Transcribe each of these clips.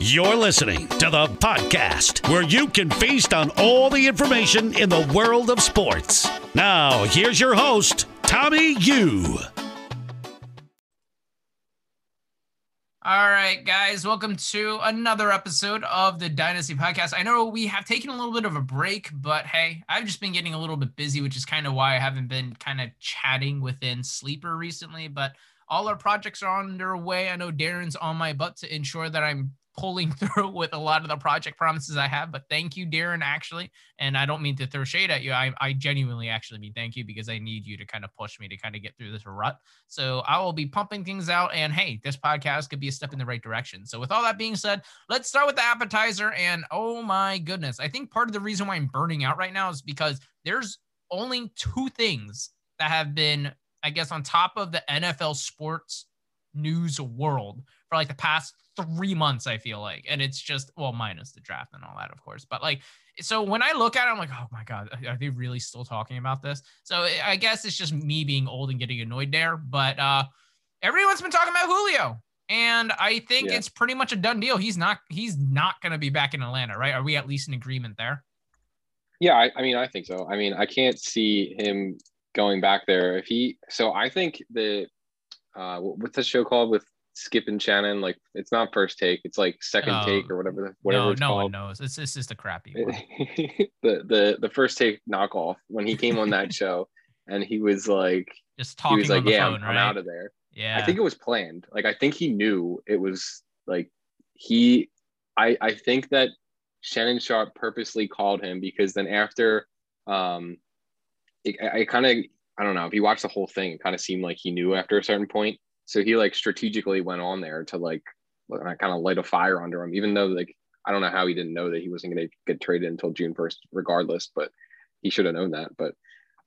You're listening to the podcast where you can feast on all the information in the world of sports. Now, here's your host, Tommy Yu. All right, guys, welcome to another episode of the Dynasty Podcast. I know we have taken a little bit of a break, but hey, I've just been getting a little bit busy, which is kind of why I haven't been kind of chatting within Sleeper recently. But all our projects are underway. I know Darren's on my butt to ensure that I'm pulling through with a lot of the project promises I have. But thank you, Darren, actually. And I don't mean to throw shade at you. I, I genuinely actually mean thank you because I need you to kind of push me to kind of get through this rut. So I will be pumping things out. And hey, this podcast could be a step in the right direction. So with all that being said, let's start with the appetizer. And oh my goodness, I think part of the reason why I'm burning out right now is because there's only two things that have been, I guess, on top of the NFL sports news world for like the past three months, I feel like. And it's just, well, minus the draft and all that, of course. But like, so when I look at it, I'm like, oh my God, are they really still talking about this? So I guess it's just me being old and getting annoyed there. But uh everyone's been talking about Julio. And I think Yeah. it's pretty much a done deal. He's not he's not gonna be back in Atlanta, right? Are we at least in agreement there? Yeah, I, I mean, I think so. I mean, I can't see him going back there if he. So I think the uh, what's the show called with Skip and Shannon? Like, it's not first take; it's like second Oh, take or whatever. Whatever no, no one knows. It's it's just a crappy one. the the the first take knockoff when he came on that show, and he was like, Just he talking was on like, "Yeah, phone, I'm, right? I'm out of there." yeah. I think it was planned. Like I think he knew it was like he I I think that Shannon Sharpe purposely called him because then after um it, I, I kind of I don't know if you watch the whole thing it kind of seemed like he knew after a certain point so he like strategically went on there to like kind of light a fire under him even though like I don't know how he didn't know that he wasn't going to get traded until June 1st regardless but he should have known that but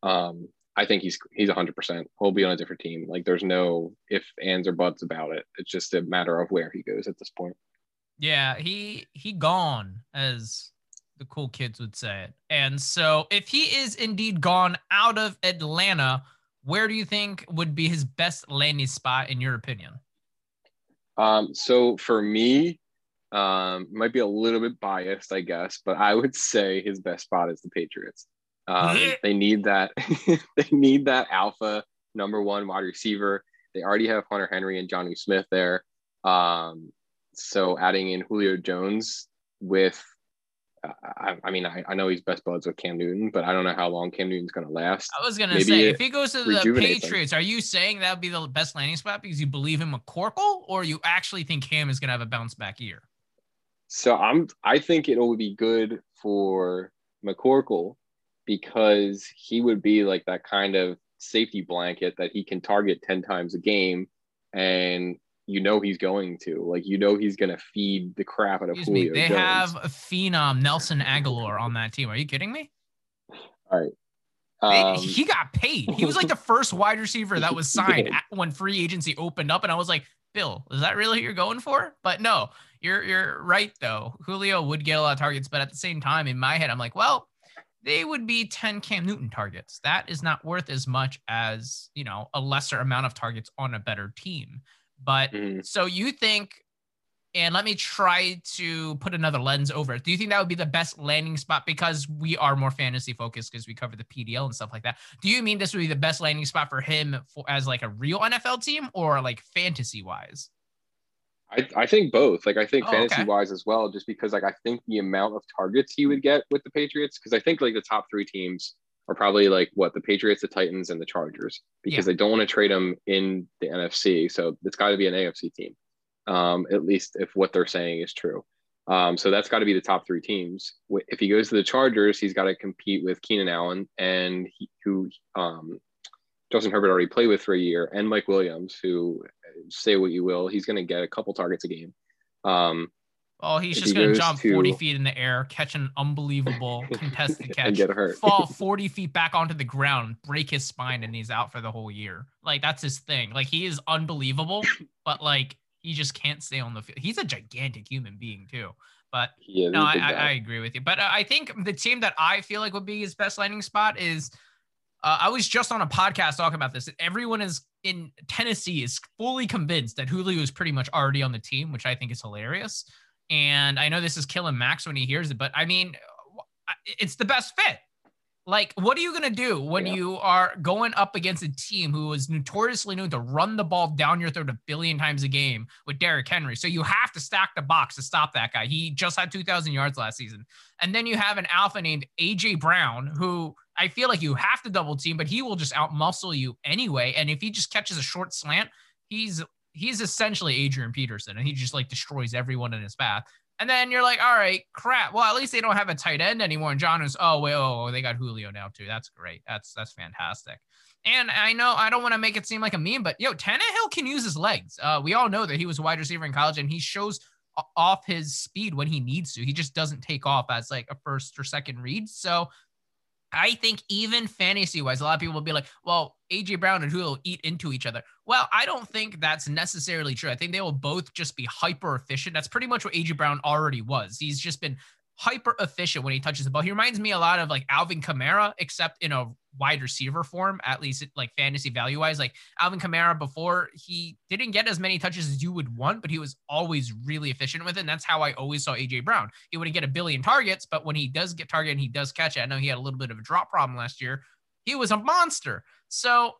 um I think he's he's 100%. He'll be on a different team. Like there's no if ands or buts about it. It's just a matter of where he goes at this point. Yeah, he he gone, as the cool kids would say it. And so, if he is indeed gone out of Atlanta, where do you think would be his best landing spot in your opinion? Um, so for me, um, might be a little bit biased, I guess, but I would say his best spot is the Patriots. Um, they need that. they need that alpha number one wide receiver. They already have Hunter Henry and Jonnu Smith there. Um, so adding in Julio Jones with, I, I mean, I, I know he's best buds with Cam Newton, but I don't know how long Cam Newton's going to last. I was gonna say, if he goes to the rejuvenates him. Patriots, are you saying that would be the best landing spot because you believe in McCorkle, or you actually think Cam is gonna have a bounce back year? So I'm I think it would be good for McCorkle because he would be like that kind of safety blanket that he can target 10 times a game and you know he's going to like you know he's going to feed the crap out of Excuse me. Julio They Jones. have a phenom Nelson Agholor on that team. Are you kidding me? all right. They- Um, he got paid. He was like the first wide receiver that was signed when free agency opened up, and I was like, Bill, is that really who you're going for? But no, you're you're right though. Julio would get a lot of targets, but at the same time, in my head, I'm like, well, they would be 10 Cam Newton targets. That is not worth as much as you know a lesser amount of targets on a better team. But mhm. so you think, and let me try to put another lens over it. Do you think that would be the best landing spot because we are more fantasy focused because we cover the PDL and stuff like that? Do you mean this would be the best landing spot for him for, as like a real NFL team or like fantasy wise? I, I think both. Like I think Oh, okay. fantasy wise as well, just because like I think the amount of targets he would get with the Patriots, because I think like the top three teams are probably like what the Patriots, the Titans, and the Chargers, because they don't want to trade them in the NFC. So it's got to be an AFC team, um, at least if what they're saying is true. Um, so that's got to be the top three teams. If he goes to the Chargers, he's got to compete with Keenan Allen and he, who um, Justin Herbert already played with for a year, and Mike Williams, who say what you will, he's going to get a couple targets a game. Um, Oh, he's just he going to jump 40 feet in the air, catch an unbelievable contested catch, get hurt. fall 40 feet back onto the ground, break his spine, and he's out for the whole year. Like, that's his thing. Like, he is unbelievable, but like, he just can't stay on the field. He's a gigantic human being, too. But is no, I, I. I agree with you. But uh, I think the team that I feel like would be his best landing spot is. Uh, I was just on a podcast talking about this. Everyone is in Tennessee is fully convinced that Julio is pretty much already on the team, which I think is hilarious. And I know this is killing Max when he hears it, but I mean, it's the best fit. Like, what are you going to do when yeah. you are going up against a team who is notoriously known to run the ball down your throat a billion times a game with Derrick Henry? So you have to stack the box to stop that guy. He just had 2,000 yards last season. And then you have an alpha named AJ Brown, who I feel like you have to double team, but he will just outmuscle you anyway. And if he just catches a short slant, he's he's essentially Adrian Peterson, and he just like destroys everyone in his path. And then you're like, all right, crap. Well, at least they don't have a tight end anymore. And John is, oh wait, oh, they got Julio now too. That's great. That's that's fantastic. And I know I don't want to make it seem like a meme, but yo, Tannehill can use his legs. Uh, we all know that he was a wide receiver in college, and he shows off his speed when he needs to. He just doesn't take off as like a first or second read. So I think even fantasy wise, a lot of people will be like, well, AJ Brown and Julio eat into each other. Well, I don't think that's necessarily true. I think they will both just be hyper efficient. That's pretty much what AJ Brown already was. He's just been hyper efficient when he touches the ball. He reminds me a lot of like Alvin Kamara, except in a wide receiver form, at least like fantasy value wise. Like Alvin Kamara before, he didn't get as many touches as you would want, but he was always really efficient with it. And that's how I always saw AJ Brown. He wouldn't get a billion targets, but when he does get target and he does catch it, I know he had a little bit of a drop problem last year. He was a monster. So,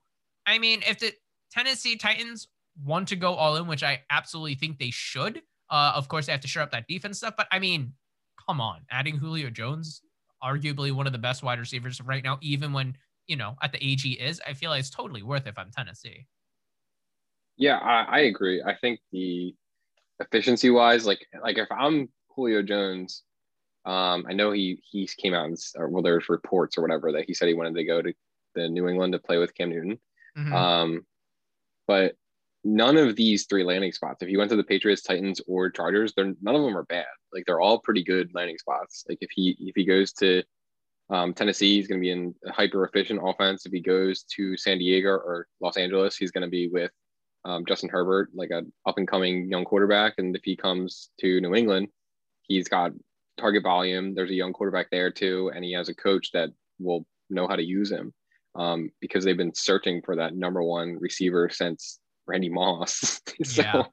I mean, if the Tennessee Titans want to go all in, which I absolutely think they should, uh, of course, they have to shore up that defense stuff. But I mean, come on, adding Julio Jones, arguably one of the best wide receivers right now, even when, you know, at the age he is, I feel like it's totally worth it if I'm Tennessee. Yeah, I, I agree. I think the efficiency wise, like like if I'm Julio Jones, um, I know he he came out and well, there's reports or whatever that he said he wanted to go to the New England to play with Cam Newton. Mm-hmm. Um, but none of these three landing spots, if you went to the Patriots, Titans, or Chargers, they're none of them are bad. Like they're all pretty good landing spots. Like if he if he goes to um, Tennessee, he's going to be in hyper efficient offense. If he goes to San Diego or Los Angeles, he's going to be with um, Justin Herbert, like an up and coming young quarterback. And if he comes to New England, he's got target volume. There's a young quarterback there too, and he has a coach that will know how to use him um, because they've been searching for that number one receiver since Randy Moss. so, yeah.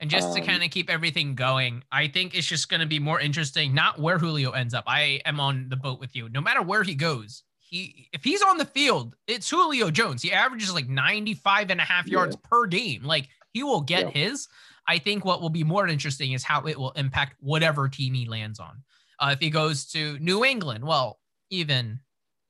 And just um, to kind of keep everything going, I think it's just going to be more interesting, not where Julio ends up. I am on the boat with you. No matter where he goes, he if he's on the field, it's Julio Jones. He averages like 95 and a half yards yeah. per game. Like he will get yeah. his. I think what will be more interesting is how it will impact whatever team he lands on. Uh, if he goes to New England, well, even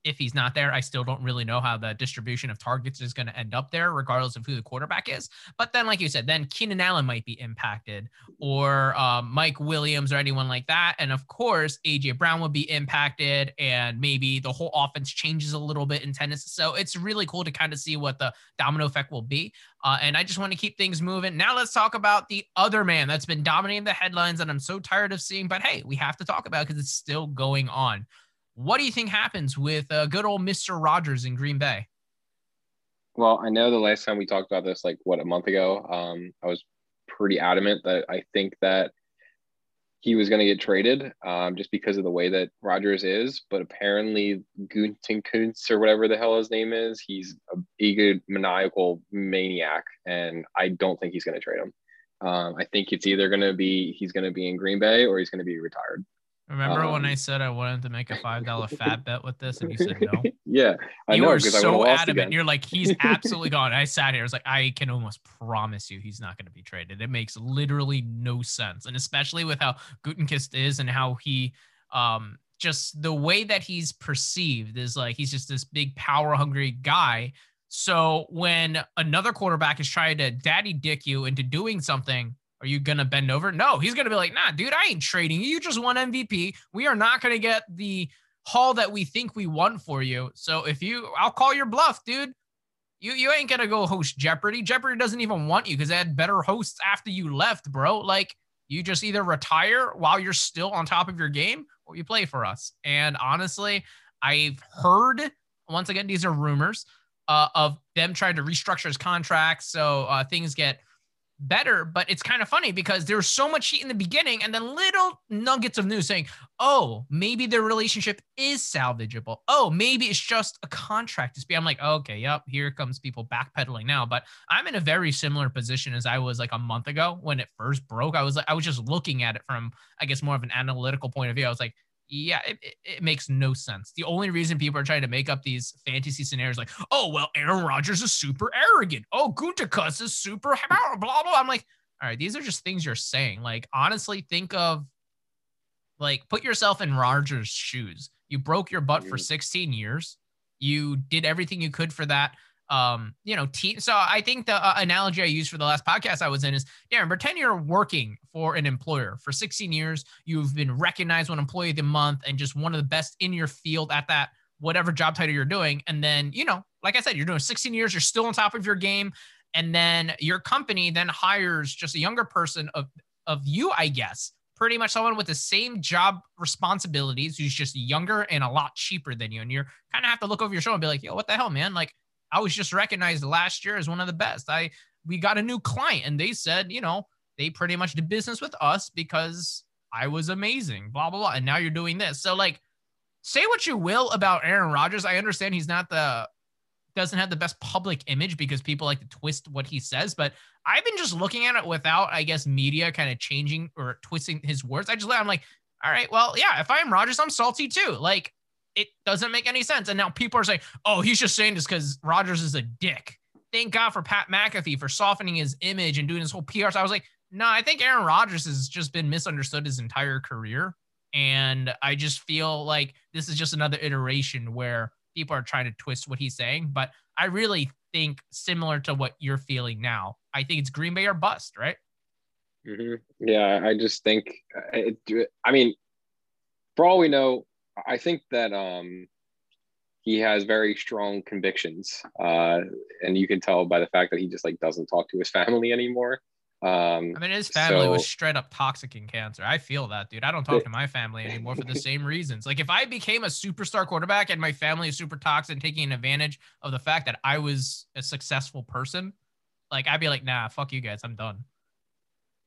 if he's not there, I still don't really know how the distribution of targets is going to end up there, regardless of who the quarterback is. But then, like you said, then Keenan Allen might be impacted, or um, Mike Williams, or anyone like that. And of course, AJ Brown would be impacted, and maybe the whole offense changes a little bit in tennis. So it's really cool to kind of see what the domino effect will be. Uh, and I just want to keep things moving. Now let's talk about the other man that's been dominating the headlines, and I'm so tired of seeing. But hey, we have to talk about because it's still going on. What do you think happens with uh, good old Mr. Rogers in Green Bay? Well, I know the last time we talked about this, like what a month ago, um, I was pretty adamant that I think that he was going to get traded um, just because of the way that Rodgers is. But apparently, Gutekunst or whatever the hell his name is, he's a eager, maniacal maniac, and I don't think he's going to trade him. Um, I think it's either going to be he's going to be in Green Bay or he's going to be retired. Remember um, when I said I wanted to make a five dollar fat bet with this, and you said no? yeah, I you know, were so adamant. You're like, he's absolutely gone. I sat here. I was like, I can almost promise you, he's not going to be traded. It makes literally no sense, and especially with how Gutekunst is and how he, um, just the way that he's perceived is like he's just this big power hungry guy. So when another quarterback is trying to daddy dick you into doing something, are you gonna bend over? No, he's gonna be like, nah, dude, I ain't trading you. You just won MVP. We are not gonna get the haul that we think we won for you. So if you, I'll call your bluff, dude. You you ain't gonna go host Jeopardy. Jeopardy doesn't even want you because they had better hosts after you left, bro. Like you just either retire while you're still on top of your game or you play for us. And honestly, I've heard once again, these are rumors uh, of them trying to restructure his contract. So uh, things get better, but it's kind of funny because there was so much heat in the beginning and then little nuggets of news saying, oh, maybe their relationship is salvageable. Oh, maybe it's just a contract dispute. I'm like, okay, yep, here comes people backpedaling now. But I'm in a very similar position as I was like a month ago when it first broke. I was like, I was just looking at it from, I guess, more of an analytical point of view. I was like, yeah, it, it, makes no sense. The only reason people are trying to make up these fantasy scenarios, like, oh well, Aaron Rodgers is super arrogant. Oh, Gutekunst is super blah blah blah. I'm like, all right, these are just things you're saying. Like, honestly, think of like put yourself in Rodgers' shoes. You broke your butt for mm. 16 years. You did everything you could for that um, you know, team. So I think the uh, analogy I used for the last podcast I was in is, Darren, pretend you're working for an employer for 16 years. You've been recognized one employee of the month and just one of the best in your field at that whatever job title you're doing. And then, you know, like I said, you're doing 16 years, you're still on top of your game. And then your company then hires just a younger person of, of you, I guess, pretty much someone with the same job responsibilities who's just younger and a lot cheaper than you. And you're kind of have to look over your shoulder and be like, yo, what the hell, man? Like, I was just recognized last year as one of the best. I we got a new client and they said, you know, they pretty much did business with us because I was amazing, blah blah blah. And now you're doing this. So like say what you will about Aaron Rodgers. I understand he's not the doesn't have the best public image because people like to twist what he says, but I've been just looking at it without, I guess, media kind of changing or twisting his words. I just I'm like, all right, well, yeah, if I'm Rodgers, I'm salty too. Like it doesn't make any sense. And now people are saying, oh, he's just saying this because Rodgers is a dick. Thank God for Pat McAfee for softening his image and doing his whole PR. So I was like, no, I think Aaron Rodgers has just been misunderstood his entire career. And I just feel like this is just another iteration where people are trying to twist what he's saying. But I really think similar to what you're feeling now. I think it's Green Bay or bust, right? Mm-hmm. Yeah, I just think, it, I mean, for all we know, I think that um, he has very strong convictions, uh, and you can tell by the fact that he just like doesn't talk to his family anymore. Um, I mean, his family so, was straight up toxic in cancer. I feel that, dude. I don't talk to my family anymore for the same reasons. Like, if I became a superstar quarterback and my family is super toxic, taking advantage of the fact that I was a successful person, like, I'd be like, nah, fuck you guys, I'm done.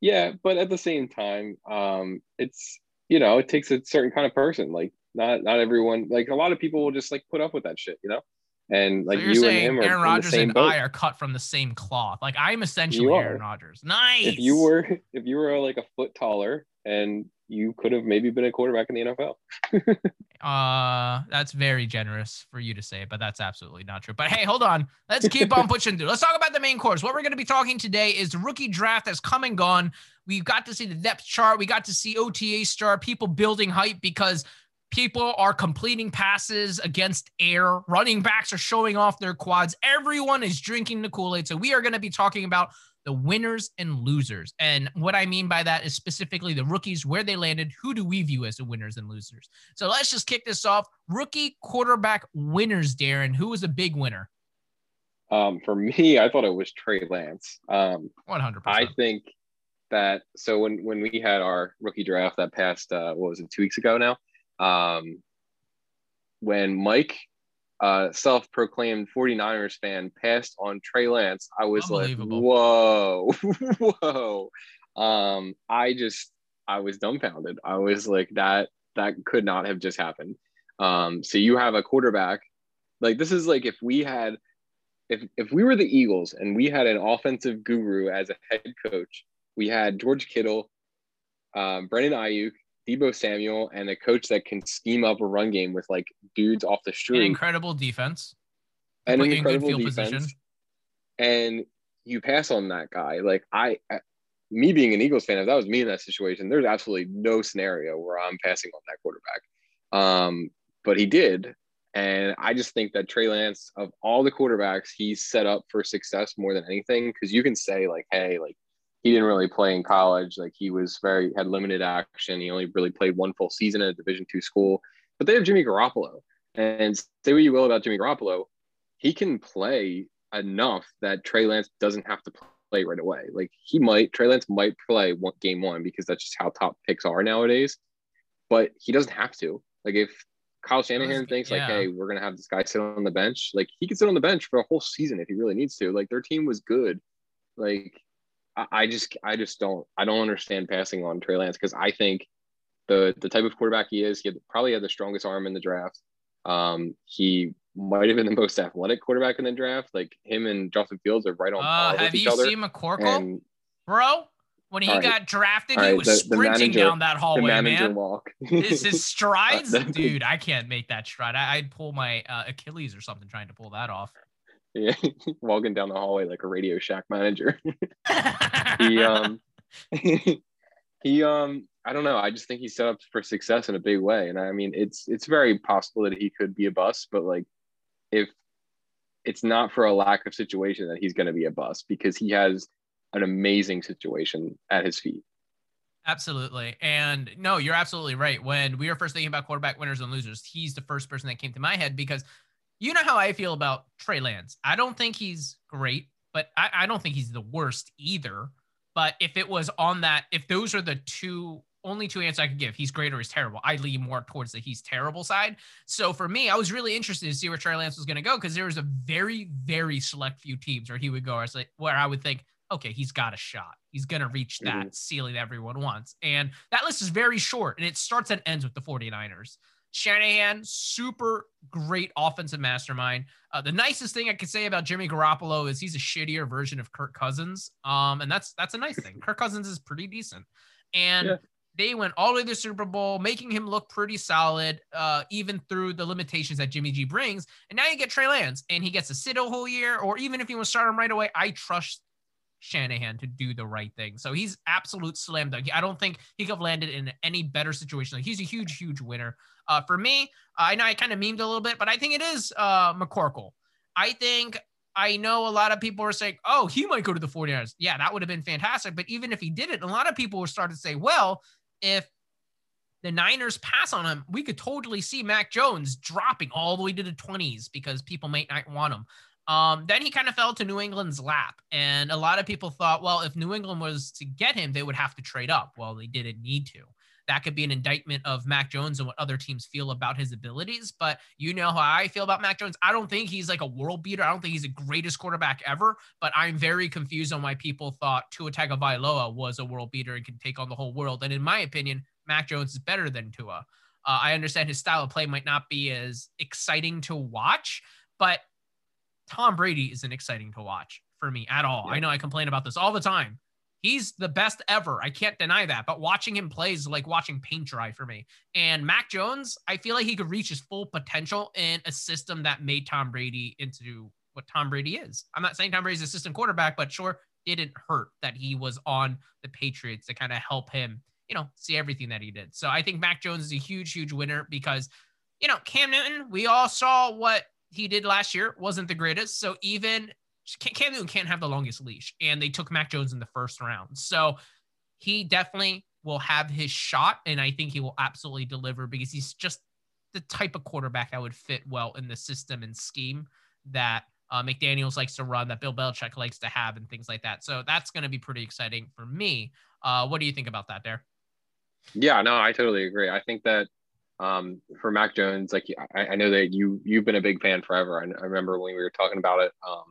Yeah, but at the same time, um, it's you know, it takes a certain kind of person. Like, not not everyone like a lot of people will just like put up with that shit, you know. And like so you're you saying and him Aaron Rodgers and boat. I are cut from the same cloth. Like I'm essentially Aaron Rodgers. Nice. If you were if you were like a foot taller and you could have maybe been a quarterback in the NFL. uh that's very generous for you to say, but that's absolutely not true. But hey, hold on. Let's keep on pushing through. Let's talk about the main course. What we're going to be talking today is the rookie draft that's come and gone. We got to see the depth chart. We got to see OTA star people building hype because People are completing passes against air. Running backs are showing off their quads. Everyone is drinking the Kool Aid. So, we are going to be talking about the winners and losers. And what I mean by that is specifically the rookies, where they landed. Who do we view as the winners and losers? So, let's just kick this off. Rookie quarterback winners, Darren. Who was a big winner? Um, for me, I thought it was Trey Lance. Um, 100%. I think that so when when we had our rookie draft that passed, uh, what was it, two weeks ago now? Um, when Mike, uh, self proclaimed 49ers fan, passed on Trey Lance, I was like, whoa, whoa. Um, I just, I was dumbfounded. I was like, that, that could not have just happened. Um, so you have a quarterback, like, this is like if we had, if, if we were the Eagles and we had an offensive guru as a head coach, we had George Kittle, um, Brandon Aiyuk, Deebo Samuel and a coach that can scheme up a run game with like dudes off the street. An incredible defense. And an incredible defense. Position. And you pass on that guy. Like I, me being an Eagles fan, if that was me in that situation, there's absolutely no scenario where I'm passing on that quarterback. Um, but he did. And I just think that Trey Lance, of all the quarterbacks, he's set up for success more than anything. Cause you can say, like, hey, like he didn't really play in college. Like he was very had limited action. He only really played one full season at a Division two school. But they have Jimmy Garoppolo, and say what you will about Jimmy Garoppolo, he can play enough that Trey Lance doesn't have to play right away. Like he might Trey Lance might play one, game one because that's just how top picks are nowadays. But he doesn't have to. Like if Kyle Shanahan thinks yeah. like, hey, we're gonna have this guy sit on the bench, like he can sit on the bench for a whole season if he really needs to. Like their team was good. Like I just I just don't I don't understand passing on Trey Lance because I think the the type of quarterback he is, he had, probably had the strongest arm in the draft. Um, he might have been the most athletic quarterback in the draft. Like him and Justin Fields are right on. Uh, have you seen McCorkle, and, bro? When he right. got drafted, right. he was the, sprinting the manager, down that hallway, man. Walk. Is his strides, dude? I can't make that stride. I, would pull my uh, Achilles or something trying to pull that off. Yeah, walking down the hallway like a Radio Shack manager. he um, he um, I don't know. I just think he's set up for success in a big way, and I mean, it's it's very possible that he could be a bust, but like, if it's not for a lack of situation that he's going to be a bust because he has an amazing situation at his feet. Absolutely. And no, you're absolutely right. When we were first thinking about quarterback winners and losers, he's the first person that came to my head because you know how I feel about Trey Lance. I don't think he's great, but I, I don't think he's the worst either. But if it was on that, if those are the two only two answers I could give. He's great or he's terrible. I lean more towards the he's terrible side. So for me, I was really interested to see where Trey Lance was going to go because there was a very, very select few teams where he would go. I was like, where I would think, okay, he's got a shot. He's going to reach that mm-hmm. ceiling that everyone wants. And that list is very short and it starts and ends with the 49ers. Shanahan, super great offensive mastermind. Uh, the nicest thing I could say about Jimmy Garoppolo is he's a shittier version of Kirk Cousins. Um, and that's that's a nice thing. Kirk Cousins is pretty decent. And yeah. they went all the way to the Super Bowl, making him look pretty solid, uh, even through the limitations that Jimmy G brings. And now you get Trey Lance, and he gets to sit a whole year, or even if you want to start him right away, I trust Shanahan to do the right thing. So he's absolute slam dunk. I don't think he could have landed in any better situation. Like he's a huge, huge winner. Uh, for me, I know I kind of memed a little bit, but I think it is uh, McCorkle. I think I know a lot of people are saying, oh, he might go to the 49ers. Yeah, that would have been fantastic. But even if he did it, a lot of people were starting to say, well, if the Niners pass on him, we could totally see Mac Jones dropping all the way to the 20s because people might not want him. Um, then he kind of fell to New England's lap. And a lot of people thought, well, if New England was to get him, they would have to trade up. Well, they didn't need to. That could be an indictment of Mac Jones and what other teams feel about his abilities. But you know how I feel about Mac Jones. I don't think he's like a world beater. I don't think he's the greatest quarterback ever. But I'm very confused on why people thought Tua Tagovailoa was a world beater and can take on the whole world. And in my opinion, Mac Jones is better than Tua. Uh, I understand his style of play might not be as exciting to watch, but Tom Brady isn't exciting to watch for me at all. Yeah. I know I complain about this all the time. He's the best ever. I can't deny that. But watching him play is like watching paint dry for me. And Mac Jones, I feel like he could reach his full potential in a system that made Tom Brady into what Tom Brady is. I'm not saying Tom Brady's assistant quarterback, but sure, didn't hurt that he was on the Patriots to kind of help him, you know, see everything that he did. So I think Mac Jones is a huge, huge winner because, you know, Cam Newton, we all saw what he did last year wasn't the greatest. So even Cam Newton can't have the longest leash, and they took Mac Jones in the first round. So he definitely will have his shot, and I think he will absolutely deliver because he's just the type of quarterback that would fit well in the system and scheme that uh, McDaniels likes to run, that Bill Belichick likes to have, and things like that. So that's going to be pretty exciting for me. Uh, what do you think about that, there? Yeah, no, I totally agree. I think that um, for Mac Jones, like I, I, know that you you've been a big fan forever. I, I remember when we were talking about it, um,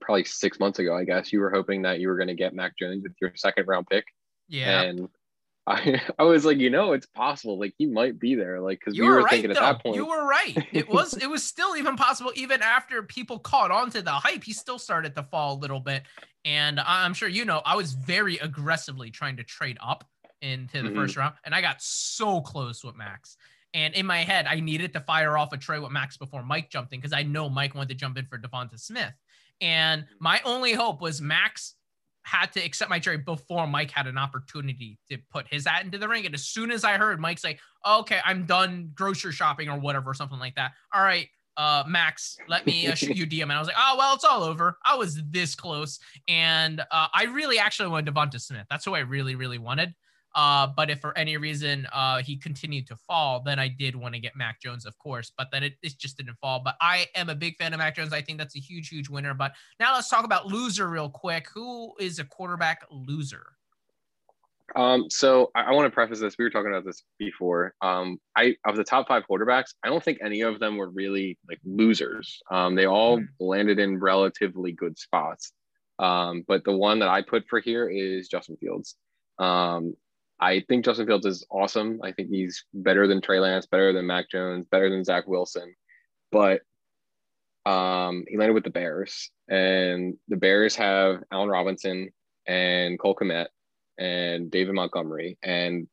probably six months ago. I guess you were hoping that you were going to get Mac Jones with your second round pick. Yeah. And I I was like, you know, it's possible. Like he might be there. Like because we were, were right, thinking though. at that point. You were right. It was it was still even possible even after people caught on to the hype. He still started to fall a little bit. And I'm sure you know, I was very aggressively trying to trade up into the mm-hmm. first round, and I got so close with Max. And in my head, I needed to fire off a trade with Max before Mike jumped in because I know Mike wanted to jump in for Devonta Smith. And my only hope was Max had to accept my trade before Mike had an opportunity to put his hat into the ring. And as soon as I heard Mike say, okay, I'm done grocery shopping or whatever, or something like that. All right, uh, Max, let me uh, shoot you DM. And I was like, oh, well, it's all over. I was this close. And uh, I really actually wanted Devonta Smith. That's who I really, really wanted. Uh, but if for any reason uh, he continued to fall, then I did want to get Mac Jones, of course. But then it, it just didn't fall. But I am a big fan of Mac Jones. I think that's a huge, huge winner. But now let's talk about loser real quick. Who is a quarterback loser? Um, so I, I want to preface this. We were talking about this before. Um, I of the top five quarterbacks, I don't think any of them were really like losers. Um, they all mm landed in relatively good spots. Um, but the one that I put for here is Justin Fields. Um, I think Justin Fields is awesome. I think he's better than Trey Lance, better than Mac Jones, better than Zach Wilson. But um, he landed with the Bears, and the Bears have Allen Robinson and Cole Kmet and David Montgomery, and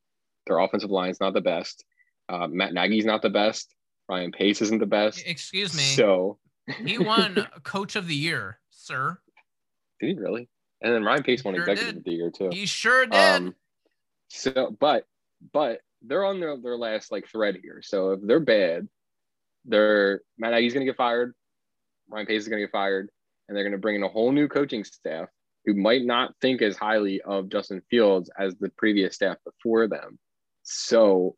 their offensive line is not the best. Uh, Matt Nagy's not the best. Ryan Pace isn't the best. Excuse me. So he won Coach of the Year, sir. Did he really? And then Ryan Pace won Sure Executive did. of the Year too. He sure did. Um, so, but but they're on their, their last like thread here. So if they're bad, they're Matt Nagy's gonna get fired, Ryan Pace is gonna get fired, and they're gonna bring in a whole new coaching staff who might not think as highly of Justin Fields as the previous staff before them. So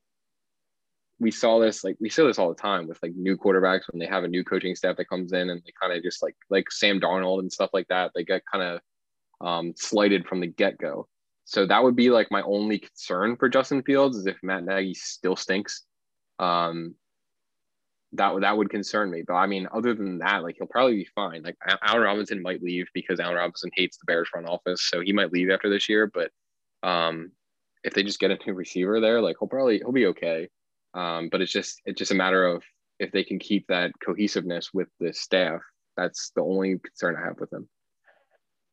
we saw this like we see this all the time with like new quarterbacks when they have a new coaching staff that comes in and they kind of just like like Sam Darnold and stuff like that. They get kind of um, slighted from the get go. So that would be like my only concern for Justin Fields is if Matt Nagy still stinks. Um, that that would concern me. But I mean, other than that, like he'll probably be fine. Like Al- Allen Robinson might leave because Allen Robinson hates the Bears front office, so he might leave after this year. But um, if they just get a new receiver there, like he'll probably he'll be okay. Um, but it's just it's just a matter of if they can keep that cohesiveness with the staff. That's the only concern I have with them.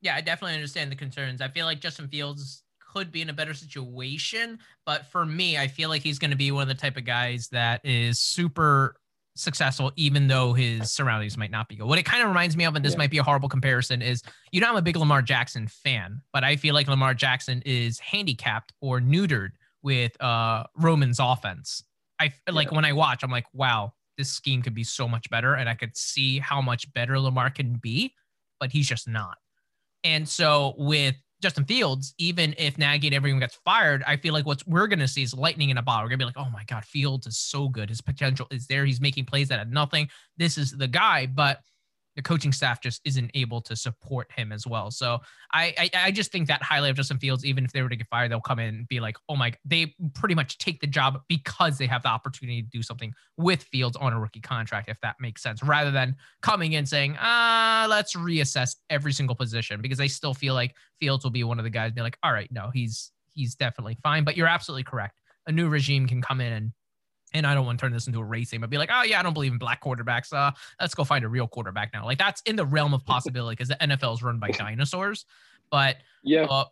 Yeah, I definitely understand the concerns. I feel like Justin Fields could be in a better situation, but for me, I feel like he's going to be one of the type of guys that is super successful, even though his surroundings might not be good. What it kind of reminds me of, and this Yeah. might be a horrible comparison, is you know I'm a big Lamar Jackson fan, but I feel like Lamar Jackson is handicapped or neutered with uh Roman's offense. I like Yeah. when I watch, I'm like, wow, this scheme could be so much better, and I could see how much better Lamar can be, but he's just not. And so with Justin Fields, even if Nagy and everyone gets fired, I feel like what we're going to see is lightning in a bottle. We're going to be like, oh my God, Fields is so good. His potential is there. He's making plays out of nothing. This is the guy. But the coaching staff just isn't able to support him as well. So I, I I just think that highlight of Justin Fields, even if they were to get fired, they'll come in and be like, oh my, they pretty much take the job because they have the opportunity to do something with Fields on a rookie contract, if that makes sense, rather than coming in saying, ah, let's reassess every single position because I still feel like Fields will be one of the guys be like, all right, no, he's he's definitely fine. But you're absolutely correct. A new regime can come in and and I don't want to turn this into a racing, but be like, oh yeah, I don't believe in black quarterbacks. Uh, let's go find a real quarterback now. Like that's in the realm of possibility because the NFL is run by dinosaurs. But Yeah, uh,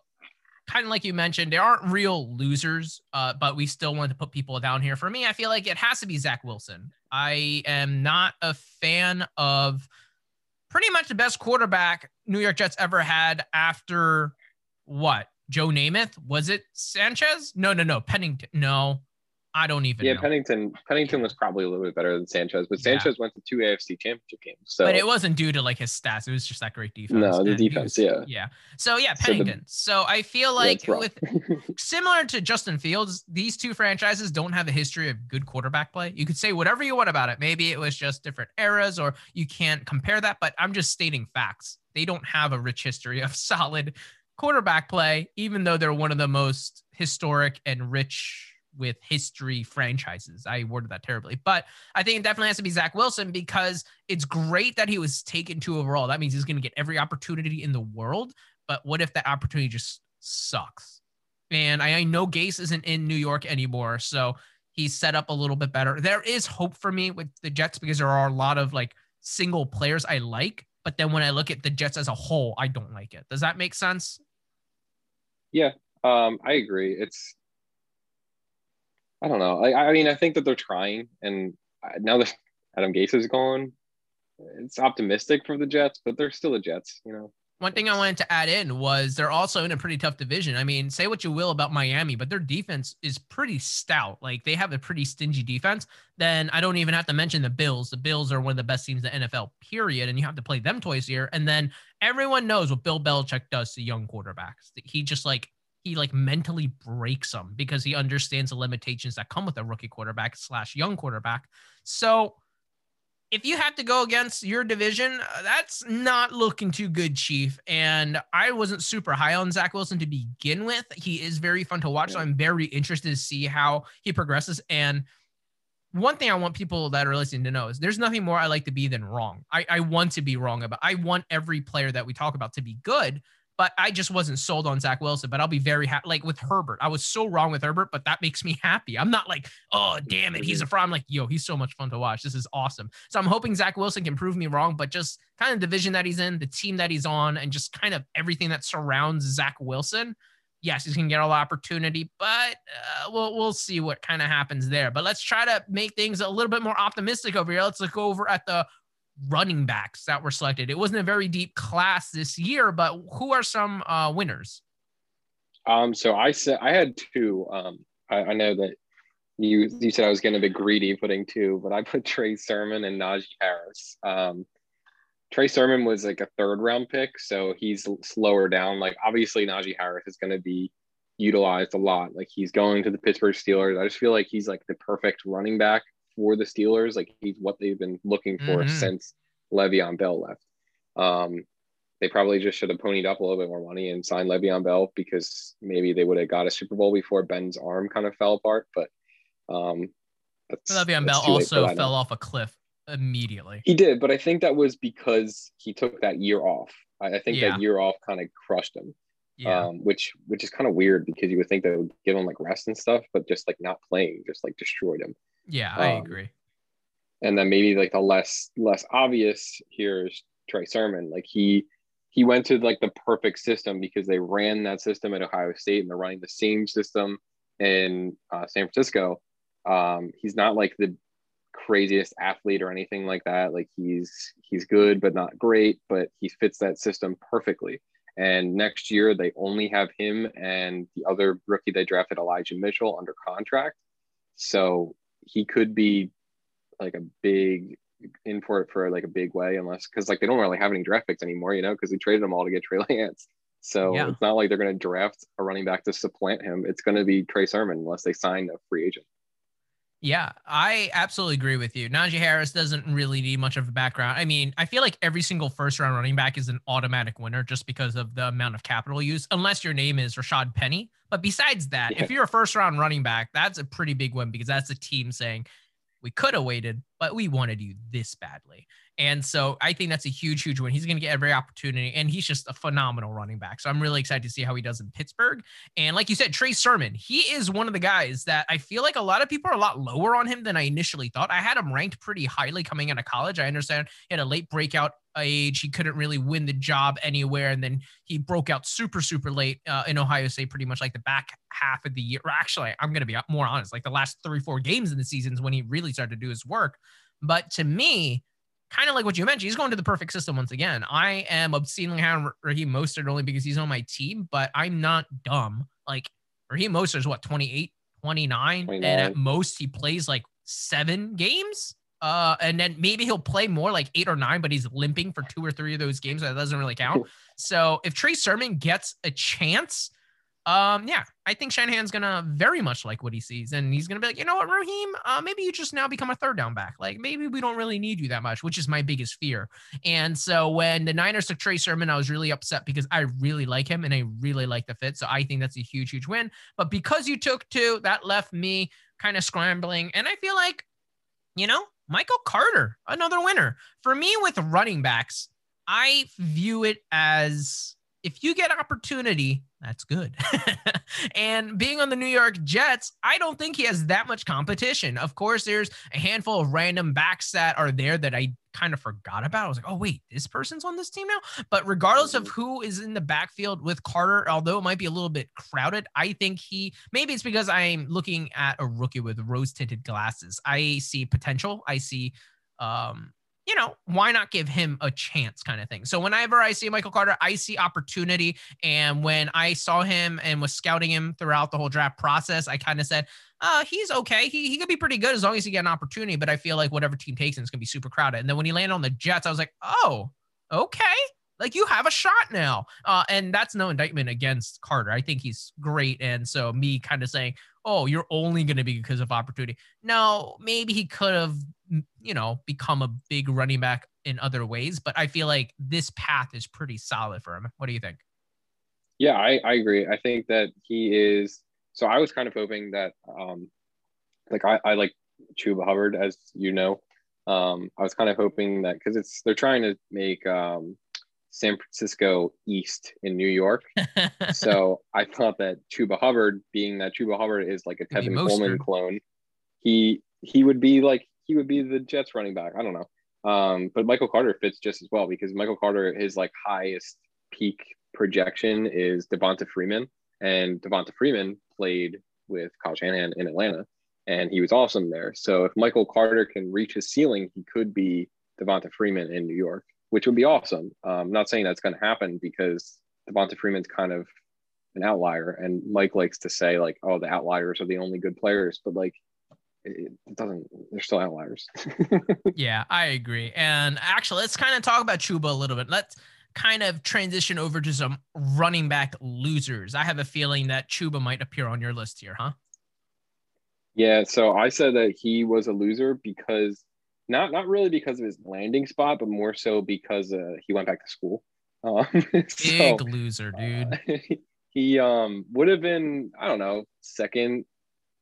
kind of like you mentioned, there aren't real losers, uh, but we still want to put people down here. For me, I feel like it has to be Zach Wilson. I am not a fan of pretty much the best quarterback New York Jets ever had after what? Joe Namath? Was it Sanchez? No, no, no. Pennington. No, I don't even yeah. know. Pennington Pennington was probably a little bit better than Sanchez, but Yeah. Sanchez went to two AFC Championship games. So but it wasn't due to like his stats. It was just that great defense. No, the defense, was- yeah. Yeah. So yeah, So the- Pennington. So I feel like rough. with similar to Justin Fields, these two franchises don't have a history of good quarterback play. You could say whatever you want about it. Maybe it was just different eras or you can't compare that, but I'm just stating facts. They don't have a rich history of solid quarterback play, even though they're one of the most historic and rich with history franchises. I worded that terribly, but I think it definitely has to be Zach Wilson because it's great that he was taken to overall. That means he's going to get every opportunity in the world. But what if that opportunity just sucks? And I, I know Gase isn't in New York anymore, so he's set up a little bit better. There is hope for me with the Jets because there are a lot of like single players I like, but then when I look at the Jets as a whole, I don't like it. Does that make sense? Yeah, um, I agree. It's I don't know. I, I mean, I think that they're trying, and now that Adam Gase is gone, it's optimistic for the Jets, but they're still the Jets, you know. One thing I wanted to add in was they're also in a pretty tough division. I mean, say what you will about Miami, but their defense is pretty stout. Like they have a pretty stingy defense. Then I don't even have to mention the Bills. The Bills are one of the best teams in the NFL, period. And you have to play them twice a year. And then everyone knows what Bill Belichick does to young quarterbacks. He just like he like mentally breaks them because he understands the limitations that come with a rookie quarterback slash young quarterback. So if you have to go against your division, uh, that's not looking too good, Chief. And I wasn't super high on Zach Wilson to begin with. He is very fun to watch. So I'm very interested to see how he progresses. And one thing I want people that are listening to know is there's nothing more I like to be than wrong. I, I want to be wrong about. I want every player that we talk about to be good, but I just wasn't sold on Zach Wilson. But I'll be very happy. Like with Herbert, I was so wrong with Herbert, but that makes me happy. I'm not like, oh damn it, he's a fraud. I'm like, yo, he's so much fun to watch. This is awesome. So I'm hoping Zach Wilson can prove me wrong, but just kind of division that he's in, the team that he's on, and just kind of everything that surrounds Zach Wilson yes, he's gonna get all the opportunity, but uh, we'll we'll see what kind of happens there. But let's try to make things a little bit more optimistic over here. Let's look over at the running backs that were selected. It wasn't a very deep class this year, but who are some uh, winners? Um, so I said I had two. Um, I, I know that you you said I was getting a bit greedy putting two, but I put Trey Sermon and Najee Harris. Um, Trey Sermon was like a third round pick, so he's slower down. Like obviously Najee Harris is going to be utilized a lot. Like he's going to the Pittsburgh Steelers. I just feel like he's like the perfect running back for the Steelers. Like he's what they've been looking for mm-hmm. since Le'Veon Bell left. Um, they probably just should have ponied up a little bit more money and signed Le'Veon Bell because maybe they would have got a Super Bowl before Ben's arm kind of fell apart. But um, Le'Veon Bell also fell off a cliff immediately. He did, but I think that was because he took that year off. I, I think yeah. that year off kind of crushed him. Yeah. Um, which which is kind of weird because you would think that would give him like rest and stuff, but just like not playing just like destroyed him. Yeah, I um, agree. And then maybe like the less less obvious here is Trey Sermon. Like he he went to like the perfect system because they ran that system at Ohio State and they're running the same system in uh, San Francisco. Um, he's not like the craziest athlete or anything like that. Like he's he's good but not great, but he fits that system perfectly. And next year they only have him and the other rookie they drafted, Elijah Mitchell, under contract. So he could be like a big import for like a big way, unless because like they don't really have any draft picks anymore, you know, because we traded them all to get Trey Lance. So yeah. it's not like they're going to draft a running back to supplant him. It's going to be Trey Sermon unless they sign a free agent. Yeah, I absolutely agree with you. Najee Harris doesn't really need much of a background. I mean, I feel like every single first round running back is an automatic winner just because of the amount of capital used, unless your name is Rashad Penny. But besides that, yeah. if you're a first round running back, that's a pretty big win because that's a team saying, we could have waited, but we wanted you this badly. And so I think that's a huge, huge win. He's going to get every opportunity, and he's just a phenomenal running back. So I'm really excited to see how he does in Pittsburgh. And like you said, Trey Sermon, he is one of the guys that I feel like a lot of people are a lot lower on him than I initially thought. I had him ranked pretty highly coming out of college. I understand he had a late breakout age. He couldn't really win the job anywhere. And then he broke out super, super late uh, in Ohio State, pretty much like the back half of the year. Actually, I'm going to be more honest, like the last three, four games in the seasons when he really started to do his work. But to me, kind of like what you mentioned, he's going to the perfect system once again. I am obscenely high on Raheem Mostert only because he's on my team, but I'm not dumb. Like Raheem Mostert is what 28, 29, 29, and at most he plays like seven games. Uh, and then maybe he'll play more like eight or nine, but he's limping for two or three of those games. That doesn't really count. so if Trey Sermon gets a chance, um, yeah, I think Shanahan's gonna very much like what he sees, and he's gonna be like, you know what, Raheem, uh, maybe you just now become a third down back. Like maybe we don't really need you that much, which is my biggest fear. And so when the Niners took Trey Sermon, I was really upset because I really like him and I really like the fit. So I think that's a huge, huge win. But because you took two, that left me kind of scrambling, and I feel like, you know, Michael Carter, another winner for me with running backs. I view it as if you get opportunity, that's good. and being on the New York Jets, I don't think he has that much competition. Of course, there's a handful of random backs that are there that I kind of forgot about. I was like, oh, wait, this person's on this team now. But regardless of who is in the backfield with Carter, although it might be a little bit crowded, I think he maybe it's because I'm looking at a rookie with rose tinted glasses. I see potential. I see um you know, why not give him a chance kind of thing. So whenever I see Michael Carter, I see opportunity. And when I saw him and was scouting him throughout the whole draft process, I kind of said, uh, he's okay. He, he could be pretty good as long as he get an opportunity. But I feel like whatever team takes him is going to be super crowded. And then when he landed on the Jets, I was like, oh, okay. Like you have a shot now. Uh, and that's no indictment against Carter. I think he's great. And so me kind of saying, oh, you're only going to be because of opportunity. No, maybe he could have you know, become a big running back in other ways. But I feel like this path is pretty solid for him. What do you think? Yeah, I, I agree. I think that he is. So I was kind of hoping that, um, like I, I like Chuba Hubbard, as you know. Um, I was kind of hoping that because it's they're trying to make um, San Francisco East in New York. so I thought that Chuba Hubbard, being that Chuba Hubbard is like a Tevin Coleman clone, he he would be like he would be the Jets running back. I don't know. Um, but Michael Carter fits just as well because Michael Carter, his like highest peak projection is Devonta Freeman, and Devonta Freeman played with Kyle Shanahan in Atlanta, and he was awesome there. So if Michael Carter can reach his ceiling, he could be Devonta Freeman in New York which would be awesome. Um, I'm not saying that's going to happen because Devonta Freeman's kind of an outlier, and Mike likes to say like, "Oh, the outliers are the only good players," but like, it, it doesn't. They're still outliers. yeah, I agree. And actually, let's kind of talk about Chuba a little bit. Let's kind of transition over to some running back losers. I have a feeling that Chuba might appear on your list here, huh? Yeah, so I said that he was a loser because not not really because of his landing spot, but more so because uh, he went back to school. Um, Big so, loser, dude. Uh, he um would have been I don't know second,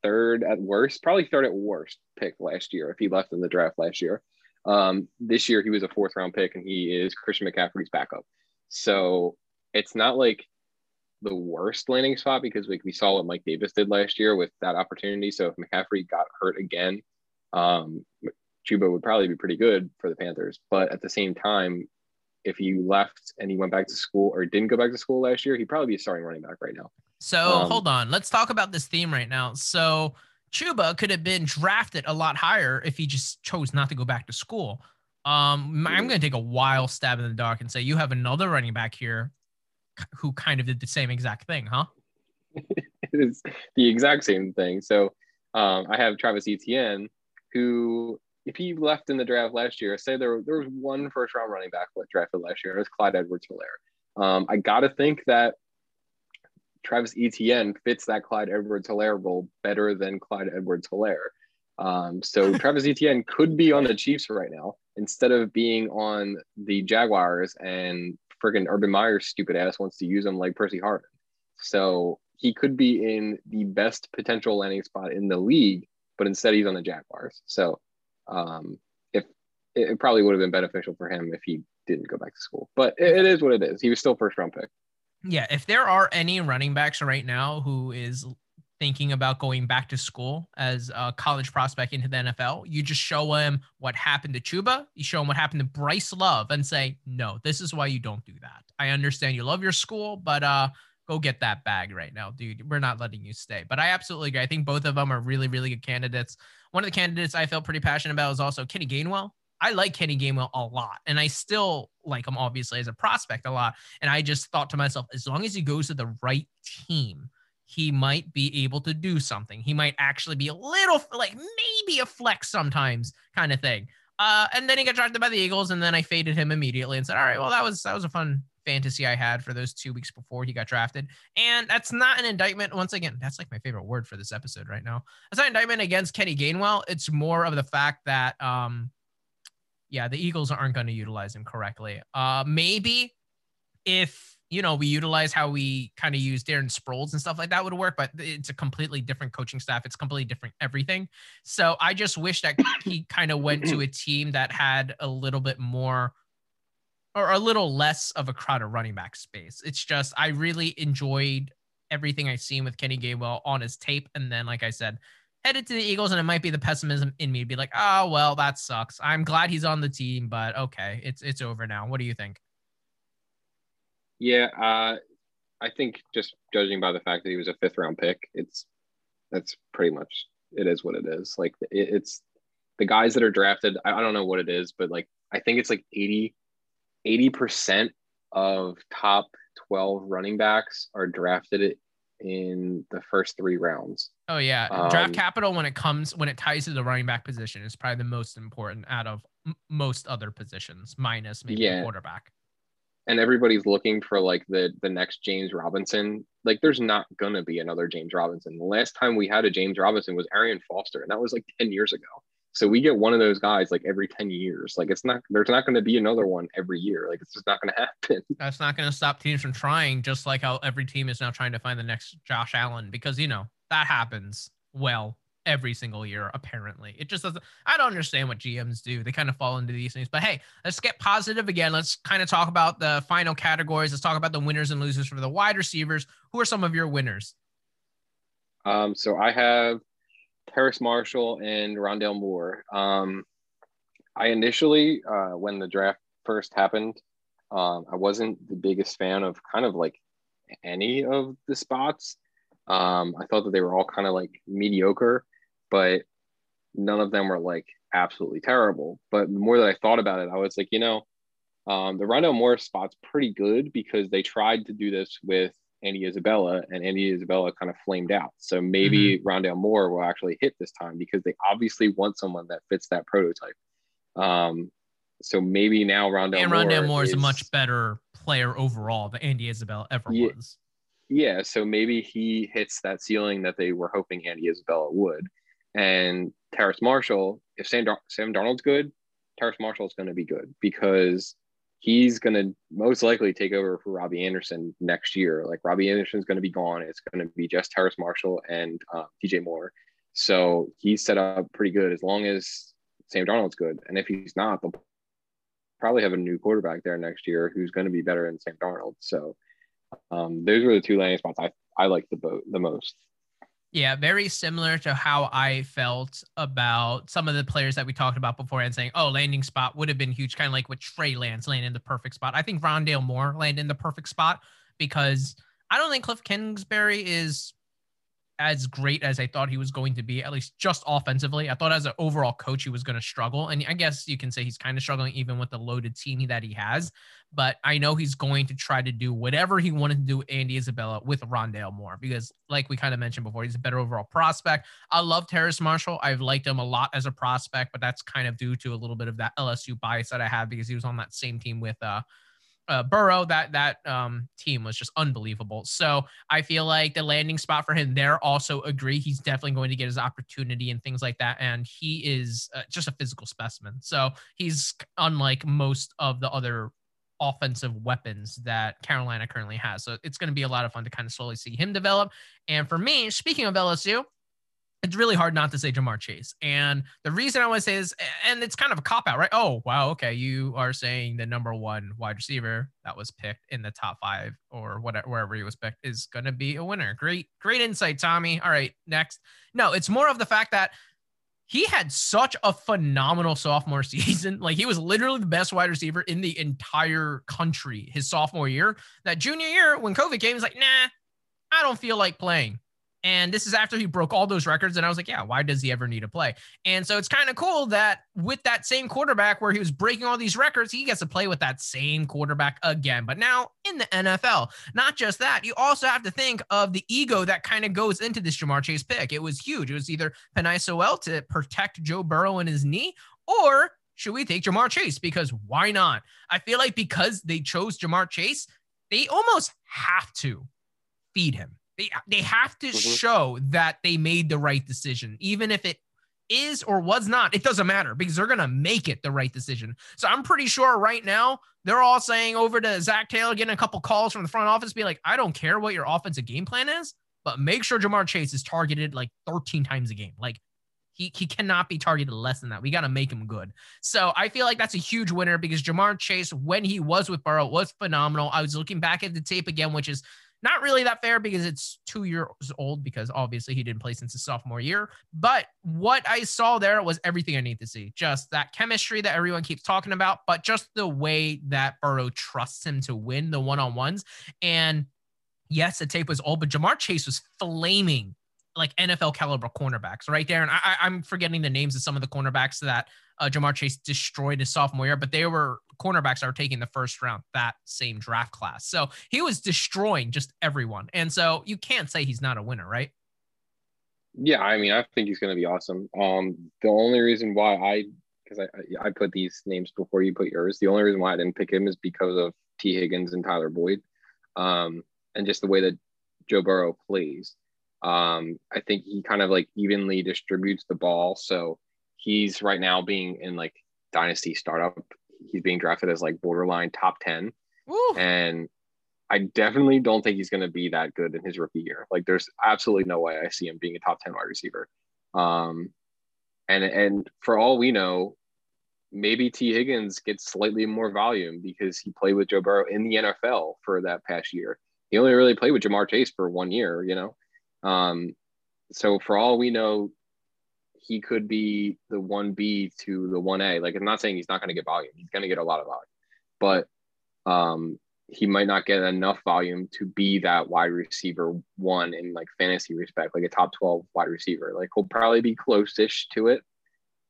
third at worst, probably third at worst pick last year if he left in the draft last year. Um, this year he was a fourth round pick and he is Christian McCaffrey's backup. So it's not like the worst landing spot because like we saw what Mike Davis did last year with that opportunity. So if McCaffrey got hurt again, um, Chuba would probably be pretty good for the Panthers. But at the same time, if he left and he went back to school or didn't go back to school last year, he'd probably be a starting running back right now. So um, hold on, let's talk about this theme right now. So Chuba could have been drafted a lot higher if he just chose not to go back to school. Um, I'm going to take a wild stab in the dark and say you have another running back here who kind of did the same exact thing, huh? it is the exact same thing. So um, I have Travis Etienne, who if he left in the draft last year, say there, there was one first round running back drafted last year, it was Clyde Edwards Helaire. Um, I got to think that Travis Etienne fits that Clyde Edwards Helaire role better than Clyde Edwards Helaire. Um, so Travis Etienne could be on the Chiefs right now instead of being on the Jaguars and friggin' Urban Meyer's stupid ass wants to use him like Percy Harvin. So he could be in the best potential landing spot in the league, but instead he's on the Jaguars. So um, if it, it, probably would have been beneficial for him if he didn't go back to school. But it, it is what it is. He was still first round pick. Yeah, if there are any running backs right now who is thinking about going back to school as a college prospect into the NFL, you just show him what happened to Chuba, you show him what happened to Bryce Love, and say, no, this is why you don't do that. I understand you love your school, but uh, go get that bag right now, dude. We're not letting you stay. But I absolutely agree. I think both of them are really, really good candidates. One of the candidates I felt pretty passionate about is also Kenny Gainwell. I like Kenny Gainwell a lot, and I still like him obviously as a prospect a lot. And I just thought to myself, as long as he goes to the right team, he might be able to do something. He might actually be a little like maybe a flex sometimes kind of thing. Uh, and then he got drafted by the Eagles, and then I faded him immediately and said, "All right, well that was that was a fun fantasy I had for those two weeks before he got drafted. And that's not an indictment. Once again, that's like my favorite word for this episode right now. It's not an indictment against Kenny Gainwell. It's more of the fact that, um, yeah, the Eagles aren't going to utilize him correctly. Uh, maybe if you know we utilize how we kind of use Darren Sproles and stuff like that would work, but it's a completely different coaching staff. It's completely different everything. So I just wish that he kind of went to a team that had a little bit more or a little less of a crowded running back space. It's just I really enjoyed everything I've seen with Kenny Gainwell on his tape, and then like I said, headed to the Eagles, and it might be the pessimism in me to be like, oh well, that sucks. I'm glad he's on the team, but okay, it's it's over now. What do you think? Yeah, uh, I think just judging by the fact that he was a fifth round pick, it's that's pretty much it is what it is. Like it, it's the guys that are drafted. I, I don't know what it is, but like I think it's like eighty 80% of top 12 running backs are drafted in the first three rounds. Oh yeah, um, draft capital when it comes when it ties to the running back position is probably the most important out of m- most other positions, minus maybe yeah. quarterback. And everybody's looking for like the the next James Robinson. Like, there's not gonna be another James Robinson. The last time we had a James Robinson was Arian Foster, and that was like ten years ago. So we get one of those guys like every 10 years. Like it's not there's not going to be another one every year. Like it's just not going to happen. That's not going to stop teams from trying, just like how every team is now trying to find the next Josh Allen because you know that happens well every single year, apparently. It just doesn't, I don't understand what GMs do. They kind of fall into these things. But hey, let's get positive again. Let's kind of talk about the final categories. Let's talk about the winners and losers for the wide receivers. Who are some of your winners? Um, so I have Terrace Marshall and Rondale Moore. Um, I initially, uh, when the draft first happened, um, I wasn't the biggest fan of kind of like any of the spots. Um, I thought that they were all kind of like mediocre, but none of them were like absolutely terrible. But the more that I thought about it, I was like, you know, um, the Rondale Moore spot's pretty good because they tried to do this with Andy Isabella, and Andy Isabella kind of flamed out. So maybe mm-hmm. Rondale Moore will actually hit this time because they obviously want someone that fits that prototype. Um, so maybe now Rondale and Moore, Moore is, is, a much better player overall than Andy Isabella ever yeah, was. Yeah, so maybe he hits that ceiling that they were hoping Andy Isabella would. And Terrace Marshall, if Sam, Dar- Sam Darnold's good, Terrace Marshall is going to be good because he's going to most likely take over for Robbie Anderson next year. Like Robbie Anderson's going to be gone. It's going to be just Terrace Marshall and uh, DJ Moore. So he's set up pretty good as long as Sam Darnold's good. And if he's not, they'll probably have a new quarterback there next year who's going to be better than Sam Darnold. So um, those were the two landing spots I, I like the boat the most. Yeah, very similar to how I felt about some of the players that we talked about before and saying, oh, landing spot would have been huge, kind of like with Trey Lance landing in the perfect spot. I think Rondale Moore landed in the perfect spot because I don't think Cliff Kingsbury is as great as I thought he was going to be, at least just offensively. I thought as an overall coach, he was going to struggle. And I guess you can say he's kind of struggling even with the loaded team that he has. But I know he's going to try to do whatever he wanted to do Andy Isabella with Rondale Moore, because like we kind of mentioned before, he's a better overall prospect. I love Terrace Marshall. I've liked him a lot as a prospect, but that's kind of due to a little bit of that LSU bias that I have because he was on that same team with uh uh, Burrow, that that um, team was just unbelievable. So I feel like the landing spot for him there also agree. He's definitely going to get his opportunity and things like that. And he is uh, just a physical specimen. So he's unlike most of the other offensive weapons that Carolina currently has. So it's going to be a lot of fun to kind of slowly see him develop. And for me, speaking of LSU, it's really hard not to say Ja'Marr Chase. And the reason I want to say is, and it's kind of a cop out, right? Oh, wow. Okay. You are saying the number one wide receiver that was picked in the top five or whatever, wherever he was picked is going to be a winner. Great, great insight, Tommy. All right. Next. No, it's more of the fact that he had such a phenomenal sophomore season. Like he was literally the best wide receiver in the entire country his sophomore year. That junior year, when COVID came, he's like, nah, I don't feel like playing. And this is after he broke all those records. And I was like, yeah, why does he ever need to play? And so it's kind of cool that with that same quarterback where he was breaking all these records, he gets to play with that same quarterback again, but now in the NFL. Not just that, you also have to think of the ego that kind of goes into this Ja'Marr Chase pick. It was huge. It was either Sewell to protect Joe Burrow and his knee, or should we take Ja'Marr Chase? Because why not? I feel like because they chose Ja'Marr Chase, they almost have to feed him they they have to mm-hmm. show that they made the right decision, even if it is or was not. It doesn't matter because they're gonna make it the right decision. So I'm pretty sure right now they're all saying over to Zac Taylor, getting a couple calls from the front office, be like, I don't care what your offensive game plan is, but make sure Ja'Marr Chase is targeted like 13 times a game. Like he, he cannot be targeted less than that. We got to make him good. So I feel like that's a huge winner because Ja'Marr Chase, when he was with Burrow, was phenomenal. I was looking back at the tape again, which is not really that fair because it's two years old, because obviously he didn't play since his sophomore year. But what I saw there was everything I need to see. Just that chemistry that everyone keeps talking about, but just the way that Burrow trusts him to win the one on ones. And yes, the tape was old, but Ja'Marr Chase was flaming like NFL caliber cornerbacks right there. And I, I'm forgetting the names of some of the cornerbacks that uh, Ja'Marr Chase destroyed his sophomore year, but they were cornerbacks were taking the first round that same draft class. So he was destroying just everyone. And so you can't say he's not a winner, right? Yeah, I mean, I think he's going to be awesome. Um, the only reason why I, because I, I put these names before you put yours, the only reason why I didn't pick him is because of Tee Higgins and Tyler Boyd, um, and just the way that Joe Burrow plays. Um, I think he kind of like evenly distributes the ball. So he's right now being in like dynasty startup. He's being drafted as like borderline top 10. Woo. And I definitely don't think he's going to be that good in his rookie year. Like there's absolutely no way I see him being a top 10 wide receiver. Um, and and for all we know, maybe Tee Higgins gets slightly more volume because he played with Joe Burrow in the NFL for that past year. He only really played with Ja'Marr Chase for one year, you know. Um, so for all we know, he could be the one B to the one A. Like I'm not saying he's not going to get volume; he's going to get a lot of volume, but um, he might not get enough volume to be that wide receiver one in like fantasy respect, like a top 12 wide receiver. Like he'll probably be close-ish to it,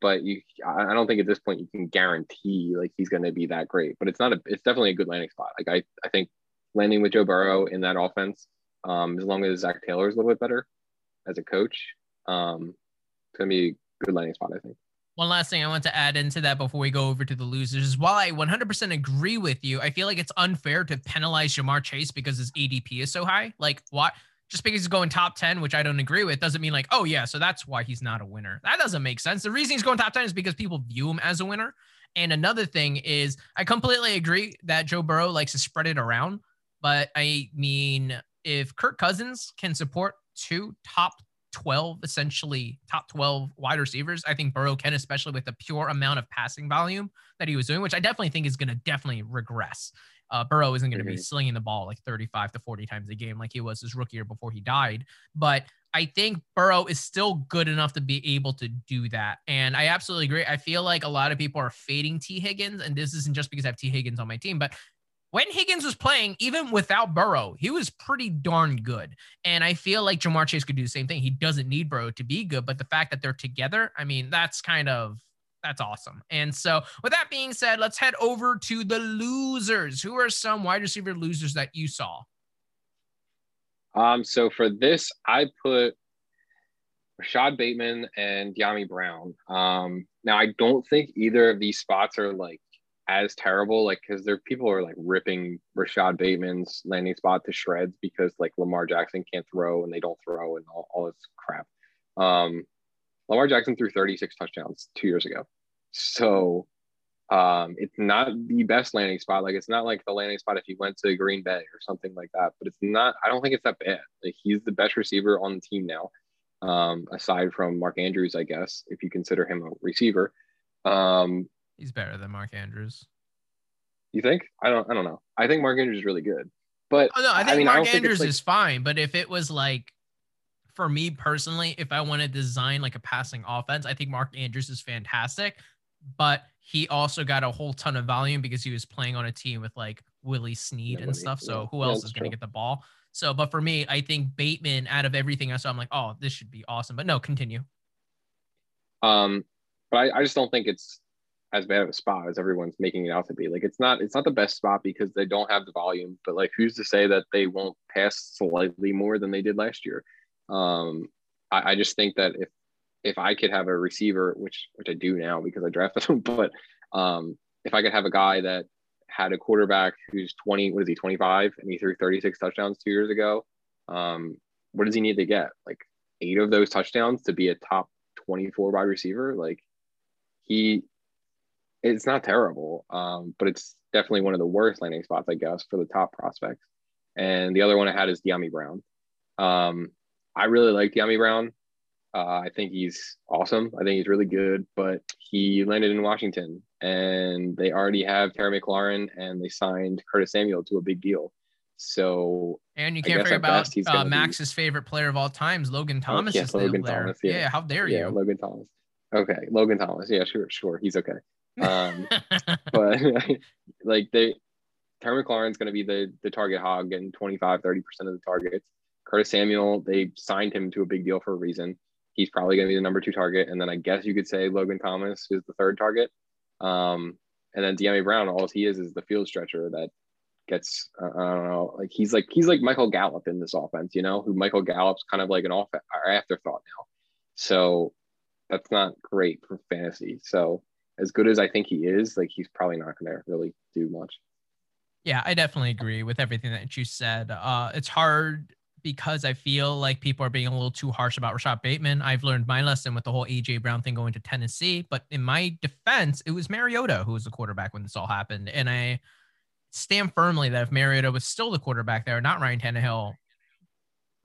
but you I don't think at this point you can guarantee like he's gonna be that great. But it's not a it's definitely a good landing spot. Like I, I think landing with Joe Burrow in that offense, um, as long as Zac Taylor is a little bit better as a coach, um, gonna be a good landing spot, I think. One last thing I want to add into that before we go over to the losers is while I 100% agree with you, I feel like it's unfair to penalize Ja'Marr Chase because his ADP is so high. Like, what? Just because he's going top 10, which I don't agree with, doesn't mean like, oh, yeah, so that's why he's not a winner. That doesn't make sense. The reason he's going top 10 is because people view him as a winner. And another thing is, I completely agree that Joe Burrow likes to spread it around. But I mean, if Kirk Cousins can support two top 12 essentially top 12 wide receivers. I think Burrow can, especially with the pure amount of passing volume that he was doing, which I definitely think is going to definitely regress. Uh, Burrow isn't going to mm-hmm. be slinging the ball like 35 to 40 times a game like he was his rookie year before he died. But I think Burrow is still good enough to be able to do that. And I absolutely agree. I feel like a lot of people are fading Tee Higgins, and this isn't just because I have Tee Higgins on my team, but when Higgins was playing, even without Burrow, he was pretty darn good. And I feel like Ja'Marr Chase could do the same thing. He doesn't need Burrow to be good, but the fact that they're together, I mean, that's kind of that's awesome. And so, with that being said, let's head over to the losers. Who are some wide receiver losers that you saw? Um, so for this, I put Rashod Bateman and Dyami Brown. Um, now I don't think either of these spots are like as terrible, like because there people are like ripping Rashod Bateman's landing spot to shreds because like Lamar Jackson can't throw and they don't throw and all, all this crap. Um, Lamar Jackson threw 36 touchdowns two years ago, so um, it's not the best landing spot. Like it's not like the landing spot if you went to Green Bay or something like that. But it's not. I don't think it's that bad. Like he's the best receiver on the team now, um, aside from Mark Andrews, I guess, if you consider him a receiver. Um, He's better than Mark Andrews. You think? I don't. I don't know. I think Mark Andrews is really good, but oh, no, I think I mean, Mark Andrews like... is fine. But if it was like, for me personally, if I want to design like a passing offense, I think Mark Andrews is fantastic. But he also got a whole ton of volume because he was playing on a team with like Willie Snead yeah, and stuff. So yeah, who else is going to get the ball? So, but for me, I think Bateman, out of everything I saw, I'm like, oh, this should be awesome. But no, continue. Um, but I, I just don't think it's as bad of a spot as everyone's making it out to be. Like it's not it's not the best spot because they don't have the volume, but like who's to say that they won't pass slightly more than they did last year? Um, I, I just think that if if I could have a receiver, which which I do now because I drafted him, but um, if I could have a guy that had a quarterback who's 20, what is he, 25, and he threw 36 touchdowns two years ago, um, what does he need to get? Like eight of those touchdowns to be a top 24 wide receiver? Like he it's not terrible, um, but it's definitely one of the worst landing spots, I guess, for the top prospects. And the other one I had is Dyami Brown. Um, I really like Dyami Brown. Uh, I think he's awesome. I think he's really good, but he landed in Washington and they already have Terry McLaurin and they signed Curtis Samuel to a big deal. So and you can't forget about uh, Max's be... favorite player of all times, Logan oh, Thomas. Oh, yes, Logan Thomas. Yeah. yeah. how dare you? Yeah, Logan Thomas. Okay, Logan Thomas. Yeah, sure, sure. He's okay. Um, but like they, Terry McLaurin's going to be the the target hog and 25, 30 percent of the targets. Curtis Samuel, they signed him to a big deal for a reason. He's probably going to be the number two target, and then I guess you could say Logan Thomas is the third target. Um, and then Dyami Brown, all he is is the field stretcher that gets uh, I don't know, like he's like he's like Michael Gallup in this offense, you know, who Michael Gallup's kind of like an off afterthought now. So that's not great for fantasy. So as good as I think he is, like he's probably not going to really do much. Yeah, I definitely agree with everything that you said. Uh, it's hard because I feel like people are being a little too harsh about Rashod Bateman. I've learned my lesson with the whole AJ Brown thing going to Tennessee, but in my defense, it was Mariota who was the quarterback when this all happened, and I stand firmly that if Mariota was still the quarterback there, not Ryan Tannehill,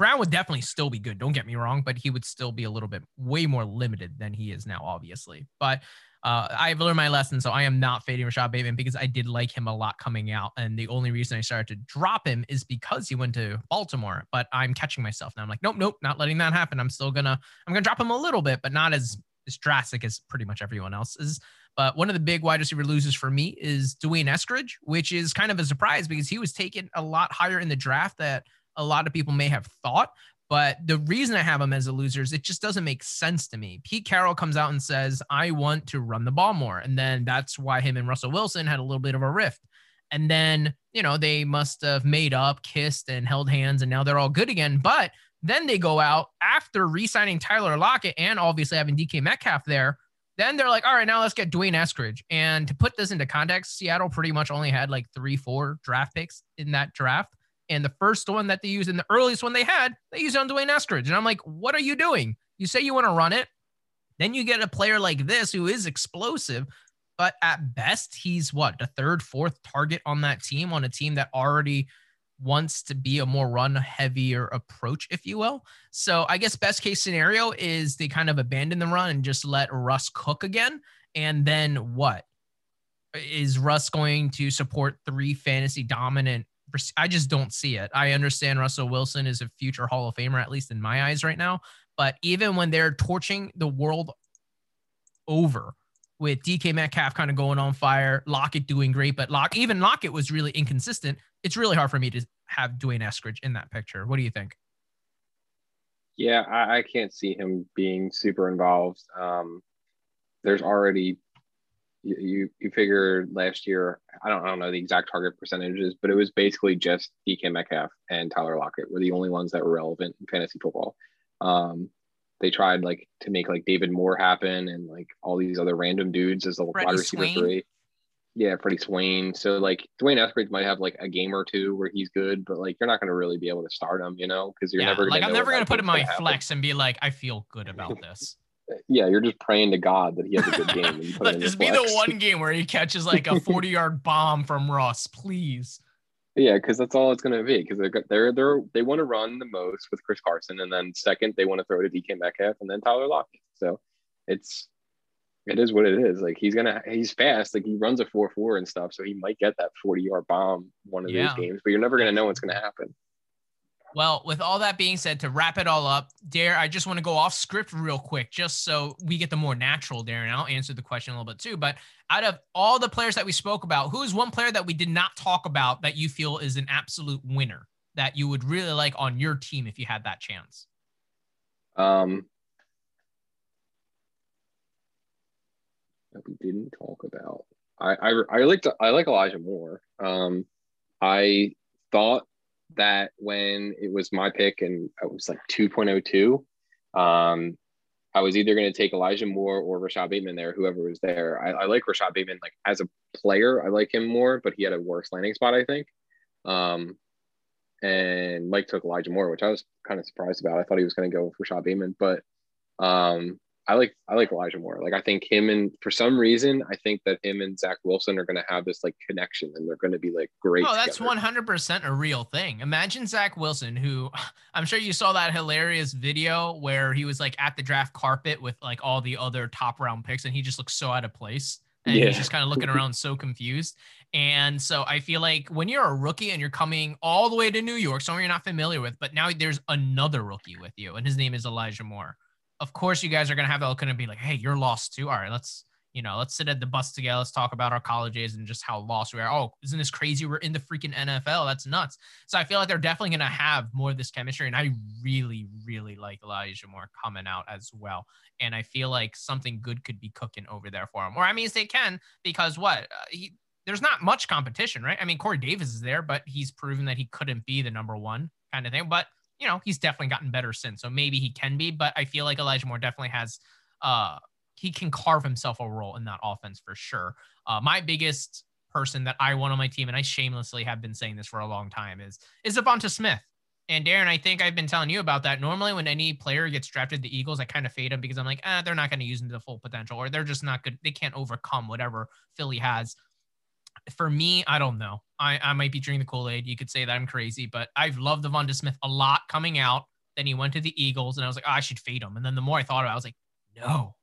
Brown would definitely still be good. Don't get me wrong, but he would still be a little bit way more limited than he is now, obviously. But uh, I've learned my lesson, so I am not fading Rashod Bateman because I did like him a lot coming out, and the only reason I started to drop him is because he went to Baltimore. But I'm catching myself now. I'm like, nope, nope, not letting that happen. I'm still gonna, I'm gonna drop him a little bit, but not as as drastic as pretty much everyone else is. But one of the big wide receiver losers for me is D'Wayne Eskridge, which is kind of a surprise because he was taken a lot higher in the draft that a lot of people may have thought. But the reason I have him as a loser is it just doesn't make sense to me. Pete Carroll comes out and says, I want to run the ball more. And then that's why him and Russell Wilson had a little bit of a rift. And then, you know, they must have made up, kissed, and held hands, and now they're all good again. But then they go out after re signing Tyler Lockett and obviously having DK Metcalf there. Then they're like, all right, now let's get D'Wayne Eskridge. And to put this into context, Seattle pretty much only had like three, four draft picks in that draft. And the first one that they used and the earliest one they had, they used on D'Wayne Eskridge. And I'm like, what are you doing? You say you want to run it. Then you get a player like this who is explosive, but at best, he's what, the third, fourth target on that team, on a team that already wants to be a more run heavier approach, if you will. So I guess best case scenario is they kind of abandon the run and just let Russ cook again. And then what? Is Russ going to support three fantasy dominant I just don't see it. I understand Russell Wilson is a future Hall of Famer, at least in my eyes right now. But even when they're torching the world over with DK Metcalf kind of going on fire, Lockett doing great, but Lock even Lockett was really inconsistent. It's really hard for me to have D'Wayne Eskridge in that picture. What do you think? Yeah, I, I can't see him being super involved. Um, there's already you, you you figure last year I don't I don't know the exact target percentages, but it was basically just DK Metcalf and Tyler Lockett were the only ones that were relevant in fantasy football. Um, they tried like to make like David Moore happen and like all these other random dudes as the Freddie wide receiver Swain. three. Yeah, Freddie Swain. So like D'Wayne Eskridge might have like a game or two where he's good, but like you're not going to really be able to start him, you know, because you're yeah, never like I'm never going to put him in my flex and be like, I feel good about this yeah, you're just praying to God that he has a good game. Let this be the one game where he catches like a 40 yard bomb from Russ, please. Yeah, because that's all it's going to be. Because they're they're they're they want to run the most with Chris Carson, and then second they want to throw to DK Metcalf, and then Tyler Lockett. So it's it is what it is. Like he's gonna he's fast. Like he runs a four four and stuff, so he might get that 40 yard bomb one of yeah. those games. But you're never gonna know what's gonna happen. Well, with all that being said, to wrap it all up, Dare, I just want to go off script real quick, just so we get the more natural Darren. I'll answer the question a little bit too. But out of all the players that we spoke about, who is one player that we did not talk about that you feel is an absolute winner that you would really like on your team if you had that chance? Um, that we didn't talk about. I I, I like I like Elijah Moore. Um, I thought that when it was my pick and it was like 2.02, um, I was either going to take Elijah Moore or Rashod Bateman there, whoever was there. I, I, like Rashod Bateman like as a player, I like him more, but he had a worse landing spot, I think. Um, and Mike took Elijah Moore, which I was kind of surprised about. I thought he was going to go with Rashod Bateman, but um, I like I like Elijah Moore. Like I think him and for some reason I think that him and Zach Wilson are going to have this like connection and they're going to be like great. Oh, that's one hundred percent a real thing. Imagine Zach Wilson, who I'm sure you saw that hilarious video where he was like at the draft carpet with like all the other top round picks and he just looks so out of place and yeah. he's just kind of looking around so confused. And so I feel like when you're a rookie and you're coming all the way to New York, somewhere you're not familiar with, but now there's another rookie with you, and his name is Elijah Moore of course you guys are gonna have that gonna be like, hey, you're lost too. All right, let's you know, let's sit at the bus together. Let's talk about our colleges and just how lost we are. Oh, isn't this crazy? We're in the freaking NFL. That's nuts. So I feel like they're definitely going to have more of this chemistry. And I really, really like Elijah Moore coming out as well. And I feel like something good could be cooking over there for him. Or I mean, they can because what? Uh, he, there's not much competition, right? I mean, Corey Davis is there, but he's proven that he couldn't be the number one kind of thing. But you know, he's definitely gotten better since. So maybe he can be, but I feel like Elijah Moore definitely has uh he can carve himself a role in that offense for sure. Uh my biggest person that I want on my team, and I shamelessly have been saying this for a long time, is is Devonta Smith. And Darren, I think I've been telling you about that. Normally, when any player gets drafted, the Eagles, I kind of fade them because I'm like, ah, they're not going to use them to the full potential, or they're just not good. They can't overcome whatever Philly has for me, I don't know. I, I might be drinking the Kool Aid. You could say that I'm crazy, but I've loved Devonta Smith a lot coming out. Then he went to the Eagles, and I was like, oh, I should fade him. And then the more I thought about it, I was like, no,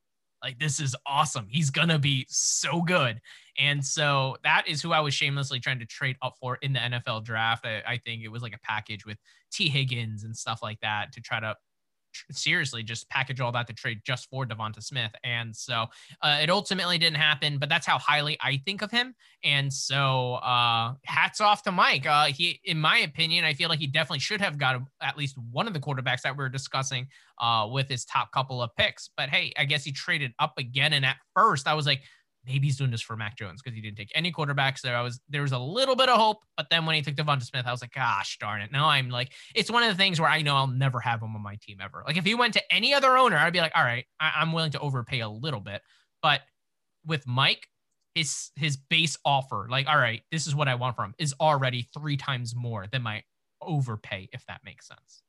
like this is awesome. He's gonna be so good. And so that is who I was shamelessly trying to trade up for in the NFL draft. I, I think it was like a package with Tee Higgins and stuff like that to try to seriously just package all that to trade just for Devonta Smith. And so uh, it ultimately didn't happen, but that's how highly I think of him. And so uh, hats off to Mike. Uh, he, in my opinion, I feel like he definitely should have got at least one of the quarterbacks that we are discussing uh, with his top couple of picks. But hey, I guess he traded up again. And at first I was like, maybe he's doing this for Mac Jones because he didn't take any quarterbacks there. I was there was a little bit of hope, but then when he took Devonta Smith, I was like, gosh darn it. Now I'm like, it's one of the things where I know I'll never have him on my team ever. Like if he went to any other owner, I'd be like, all right, I- am willing to overpay a little bit. But with Mike, his his base offer, like, all right, this is what I want from him, is already three times more than my overpay, if that makes sense.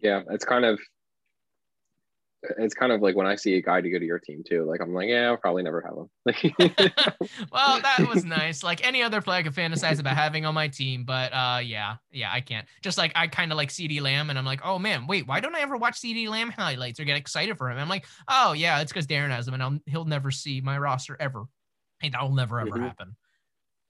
Yeah, it's kind of it's kind of like when I see a guy to go to your team too. Like I'm like, yeah, I'll probably never have him. well, that was nice. Like any other player I could fantasize about having on my team, but uh, yeah, yeah, I can't. Just like I kind of like CeeDee Lamb, and I'm like, oh man, wait, why don't I ever watch CeeDee Lamb highlights or get excited for him? I'm like, oh yeah, it's because Darren has him, and I'll, he'll never see my roster ever. And that will never ever mm-hmm. happen.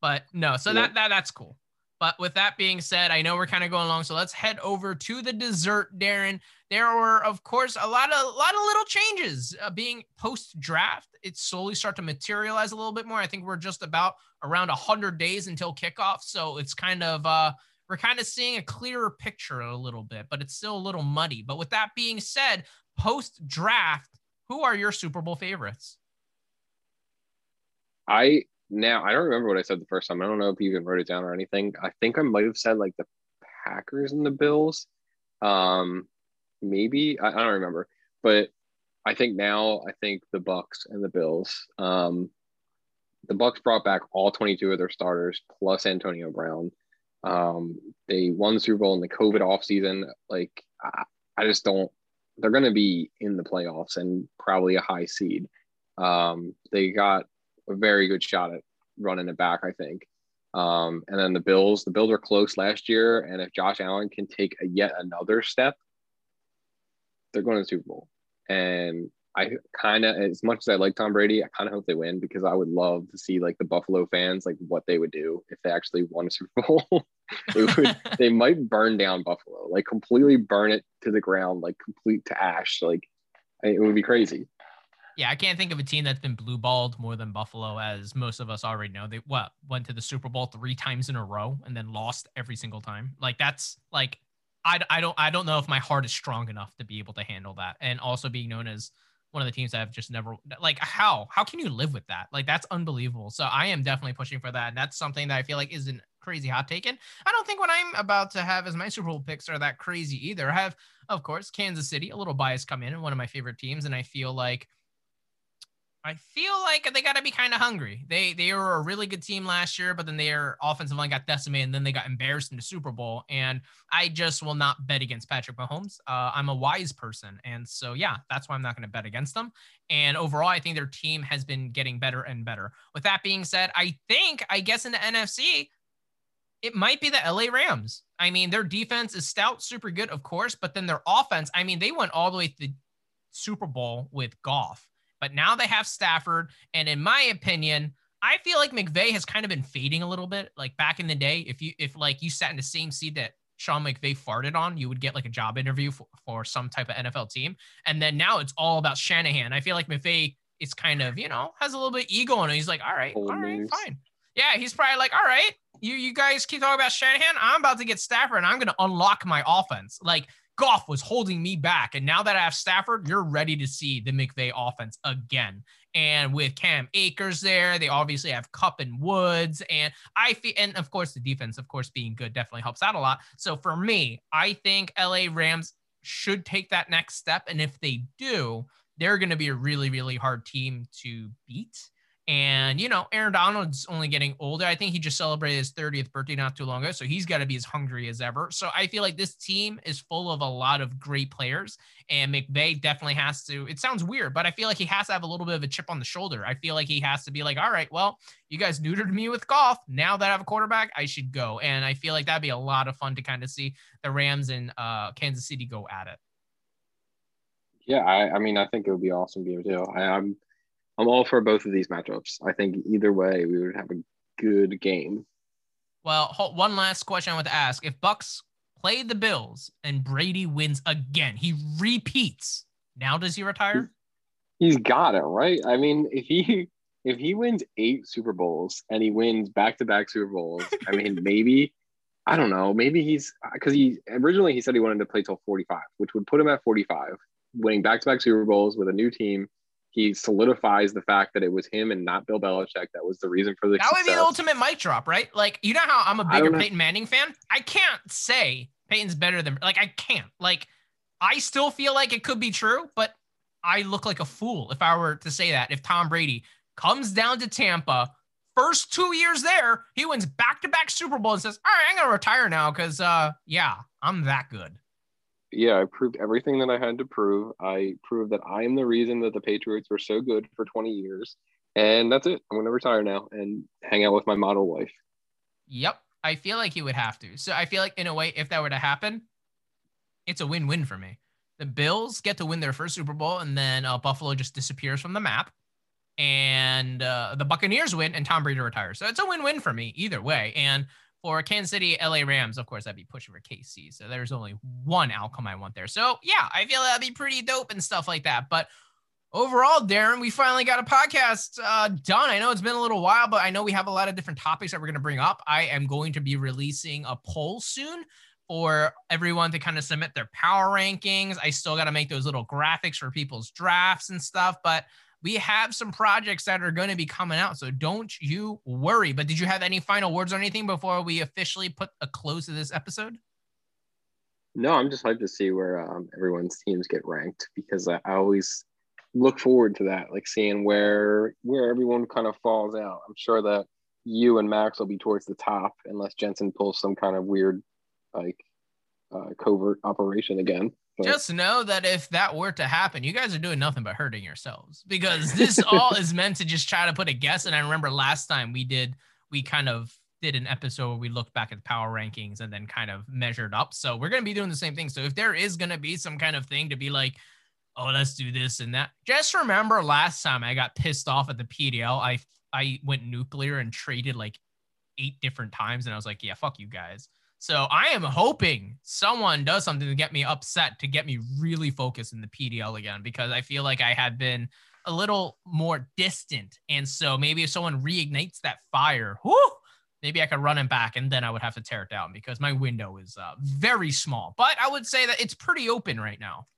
But no, so yeah. that that that's cool. But with that being said, I know we're kind of going along, so let's head over to the dessert, Darren. There were, of course, a lot of a lot of little changes uh, being post draft. It slowly start to materialize a little bit more. I think we're just about around hundred days until kickoff, so it's kind of uh, we're kind of seeing a clearer picture a little bit, but it's still a little muddy. But with that being said, post draft, who are your Super Bowl favorites? I now I don't remember what I said the first time. I don't know if you even wrote it down or anything. I think I might have said like the Packers and the Bills. Um, maybe I, I don't remember, but I think now I think the Bucks and the Bills. Um, the Bucks brought back all 22 of their starters plus Antonio Brown. Um, they won Super Bowl in the COVID offseason. Like I, I just don't. They're going to be in the playoffs and probably a high seed. Um, they got a very good shot at running it back, I think. Um, and then the Bills, the Bills were close last year, and if Josh Allen can take a yet another step, they're going to the Super Bowl. And I kind of, as much as I like Tom Brady, I kind of hope they win because I would love to see like the Buffalo fans, like what they would do if they actually won a Super Bowl. they would, they might burn down Buffalo, like completely burn it to the ground, like complete to ash. Like it would be crazy. Yeah, I can't think of a team that's been blue balled more than Buffalo, as most of us already know. They what went to the Super Bowl three times in a row and then lost every single time. Like that's like I, I don't I don't know if my heart is strong enough to be able to handle that. And also being known as one of the teams that have just never like how how can you live with that? Like that's unbelievable. So I am definitely pushing for that. And that's something that I feel like isn't crazy hot taken. I don't think what I'm about to have as my Super Bowl picks are that crazy either. I have, of course, Kansas City, a little bias come in and one of my favorite teams, and I feel like I feel like they got to be kind of hungry. They they were a really good team last year, but then their offensive line got decimated, and then they got embarrassed in the Super Bowl. And I just will not bet against Patrick Mahomes. Uh, I'm a wise person, and so yeah, that's why I'm not going to bet against them. And overall, I think their team has been getting better and better. With that being said, I think I guess in the NFC, it might be the LA Rams. I mean, their defense is stout, super good, of course, but then their offense. I mean, they went all the way to the Super Bowl with Goff but now they have Stafford. And in my opinion, I feel like McVay has kind of been fading a little bit. Like back in the day, if you if like you sat in the same seat that Sean McVay farted on, you would get like a job interview for, for some type of NFL team. And then now it's all about Shanahan. I feel like McVay is kind of, you know, has a little bit ego in it. He's like, all right, all right, fine. Yeah, he's probably like, all right, you you guys keep talking about Shanahan. I'm about to get Stafford and I'm gonna unlock my offense. Like Goff was holding me back. And now that I have Stafford, you're ready to see the McVay offense again. And with Cam Akers there, they obviously have Kupp and Woods. And I feel, and of course, the defense, of course, being good definitely helps out a lot. So for me, I think LA Rams should take that next step. And if they do, they're going to be a really, really hard team to beat. And, you know, Aaron Donald's only getting older. I think he just celebrated his 30th birthday not too long ago. So he's got to be as hungry as ever. So I feel like this team is full of a lot of great players. And McVay definitely has to, it sounds weird, but I feel like he has to have a little bit of a chip on the shoulder. I feel like he has to be like, all right, well, you guys neutered me with Goff. Now that I have a quarterback, I should go. And I feel like that'd be a lot of fun to kind of see the Rams and uh, Kansas City go at it. Yeah, I, I mean, I think it would be awesome game too. I, I'm I'm all for both of these matchups. I think either way, we would have a good game. Well, one last question I want to ask: If Bucks play the Bills and Brady wins again, he repeats. Now does he retire? He's got it right. I mean, if he if he wins eight Super Bowls and he wins back to back Super Bowls, I mean, maybe I don't know. Maybe he's because he originally he said he wanted to play till 45, which would put him at 45, winning back to back Super Bowls with a new team he solidifies the fact that it was him and not Bill Belichick that was the reason for the. That success. would be the ultimate mic drop, right? Like you know how I'm a bigger Peyton Manning fan. I can't say Peyton's better than like I can't like. I still feel like it could be true, but I look like a fool if I were to say that. If Tom Brady comes down to Tampa, first two years there, he wins back to back Super Bowl and says, "All right, I'm gonna retire now because uh, yeah, I'm that good." Yeah, I proved everything that I had to prove. I proved that I am the reason that the Patriots were so good for 20 years. And that's it. I'm going to retire now and hang out with my model wife. Yep. I feel like he would have to. So I feel like, in a way, if that were to happen, it's a win win for me. The Bills get to win their first Super Bowl, and then uh, Buffalo just disappears from the map. And uh, the Buccaneers win, and Tom Brady retires. So it's a win win for me either way. And for Kansas City, LA Rams, of course, I'd be pushing for KC. So there's only one outcome I want there. So yeah, I feel that'd be pretty dope and stuff like that. But overall, Darren, we finally got a podcast uh, done. I know it's been a little while, but I know we have a lot of different topics that we're going to bring up. I am going to be releasing a poll soon for everyone to kind of submit their power rankings. I still got to make those little graphics for people's drafts and stuff, but we have some projects that are going to be coming out. So don't you worry. But did you have any final words or anything before we officially put a close to this episode? No, I'm just hyped to see where um, everyone's teams get ranked because I, always look forward to that, like seeing where where everyone kind of falls out. I'm sure that you and Max will be towards the top unless Jensen pulls some kind of weird like uh, covert operation again. Just know that if that were to happen, you guys are doing nothing but hurting yourselves because this all is meant to just try to put a guess. And I remember last time we did, we kind of did an episode where we looked back at the power rankings and then kind of measured up. So we're going to be doing the same thing. So if there is going to be some kind of thing to be like, oh, let's do this and that, just remember last time I got pissed off at the PDL. I I went nuclear and traded like eight different times, and I was like, yeah, fuck you guys. So I am hoping someone does something to get me upset to get me really focused in the PDL again because I feel like I had been a little more distant. And so maybe if someone reignites that fire, whoo, maybe I could run it back and then I would have to tear it down because my window is uh, very small. But I would say that it's pretty open right now.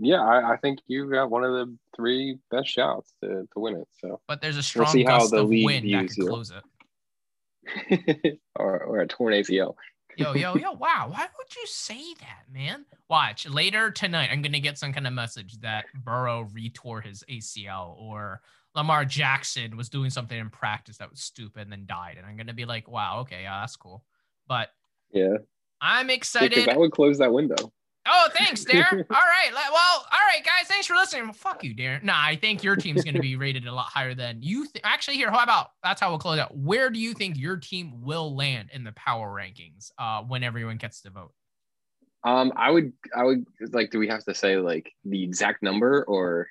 Yeah, I, I, think you got one of the three best shots to, to win it. So, but there's a strong we'll gust of wind that could close it. or, or a torn ACL. yo, yo, yo, wow. Why would you say that, man? Watch later tonight. I'm going to get some kind of message that Burrow retore his ACL or Lamar Jackson was doing something in practice that was stupid and then died. And I'm going to be like, wow, okay, yeah, that's cool. But yeah, I'm excited. Yeah, that would close that window. Oh, thanks, Darren. all right. Well, all right, guys. Thanks for listening. Well, fuck you, Darren. Nah, I think your team's going to be rated a lot higher than you. Th- Actually, here, how about that's how we'll close out. Where do you think your team will land in the power rankings uh, when everyone gets to vote? Um, I would, I would like. Do we have to say like the exact number, or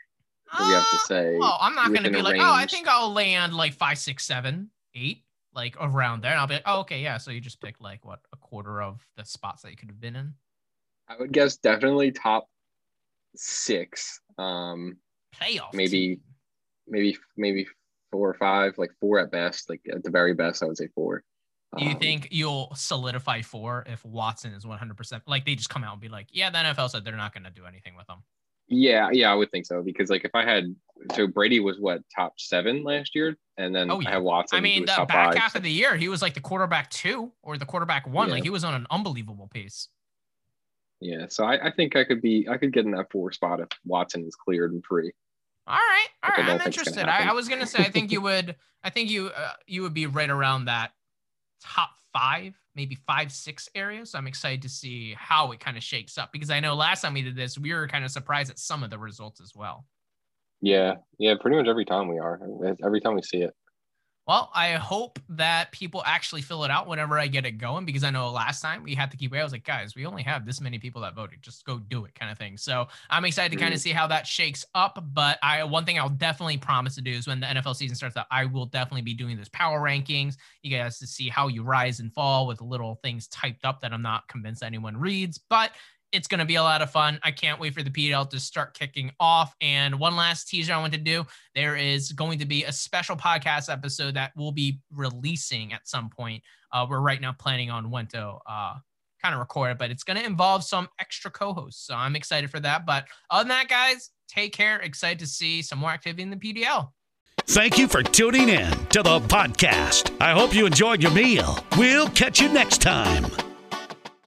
do we have to uh, say? Oh, I'm not going to be like, range? oh, I think I'll land like five, six, seven, eight, like around there. And I'll be like, oh, okay, yeah. So you just pick like what a quarter of the spots that you could have been in. I would guess definitely top six. Um, Playoff. Maybe, team. maybe, maybe four or five, like four at best. Like at the very best, I would say four. Do you um, think you'll solidify four if Watson is 100%? Like they just come out and be like, yeah, the NFL said they're not going to do anything with them. Yeah, yeah, I would think so because like if I had so Brady was what top seven last year, and then oh, yeah. I had Watson. I mean, the back five. half of the year he was like the quarterback two or the quarterback one. Yeah. Like he was on an unbelievable pace. Yeah, so I, I, think I could be I could get in that four spot if Watson is cleared and free. All right, all right. I'm interested. I, I, was gonna say I think you would. I think you uh, you would be right around that top five, maybe five, six areas. So I'm excited to see how it kind of shakes up because I know last time we did this, we were kind of surprised at some of the results as well. Yeah, yeah. Pretty much every time we are. Every time we see it. Well, I hope that people actually fill it out whenever I get it going because I know last time we had to keep it. I was like, guys, we only have this many people that voted. Just go do it, kind of thing. So I'm excited to kind of mm-hmm. see how that shakes up. But I one thing I'll definitely promise to do is when the NFL season starts out, I will definitely be doing this power rankings. You guys to see how you rise and fall with little things typed up that I'm not convinced anyone reads. But it's going to be a lot of fun. I can't wait for the PDL to start kicking off. And one last teaser I want to do there is going to be a special podcast episode that we'll be releasing at some point. Uh, we're right now planning on when to uh, kind of record it, but it's going to involve some extra co hosts. So I'm excited for that. But other than that, guys, take care. Excited to see some more activity in the PDL. Thank you for tuning in to the podcast. I hope you enjoyed your meal. We'll catch you next time.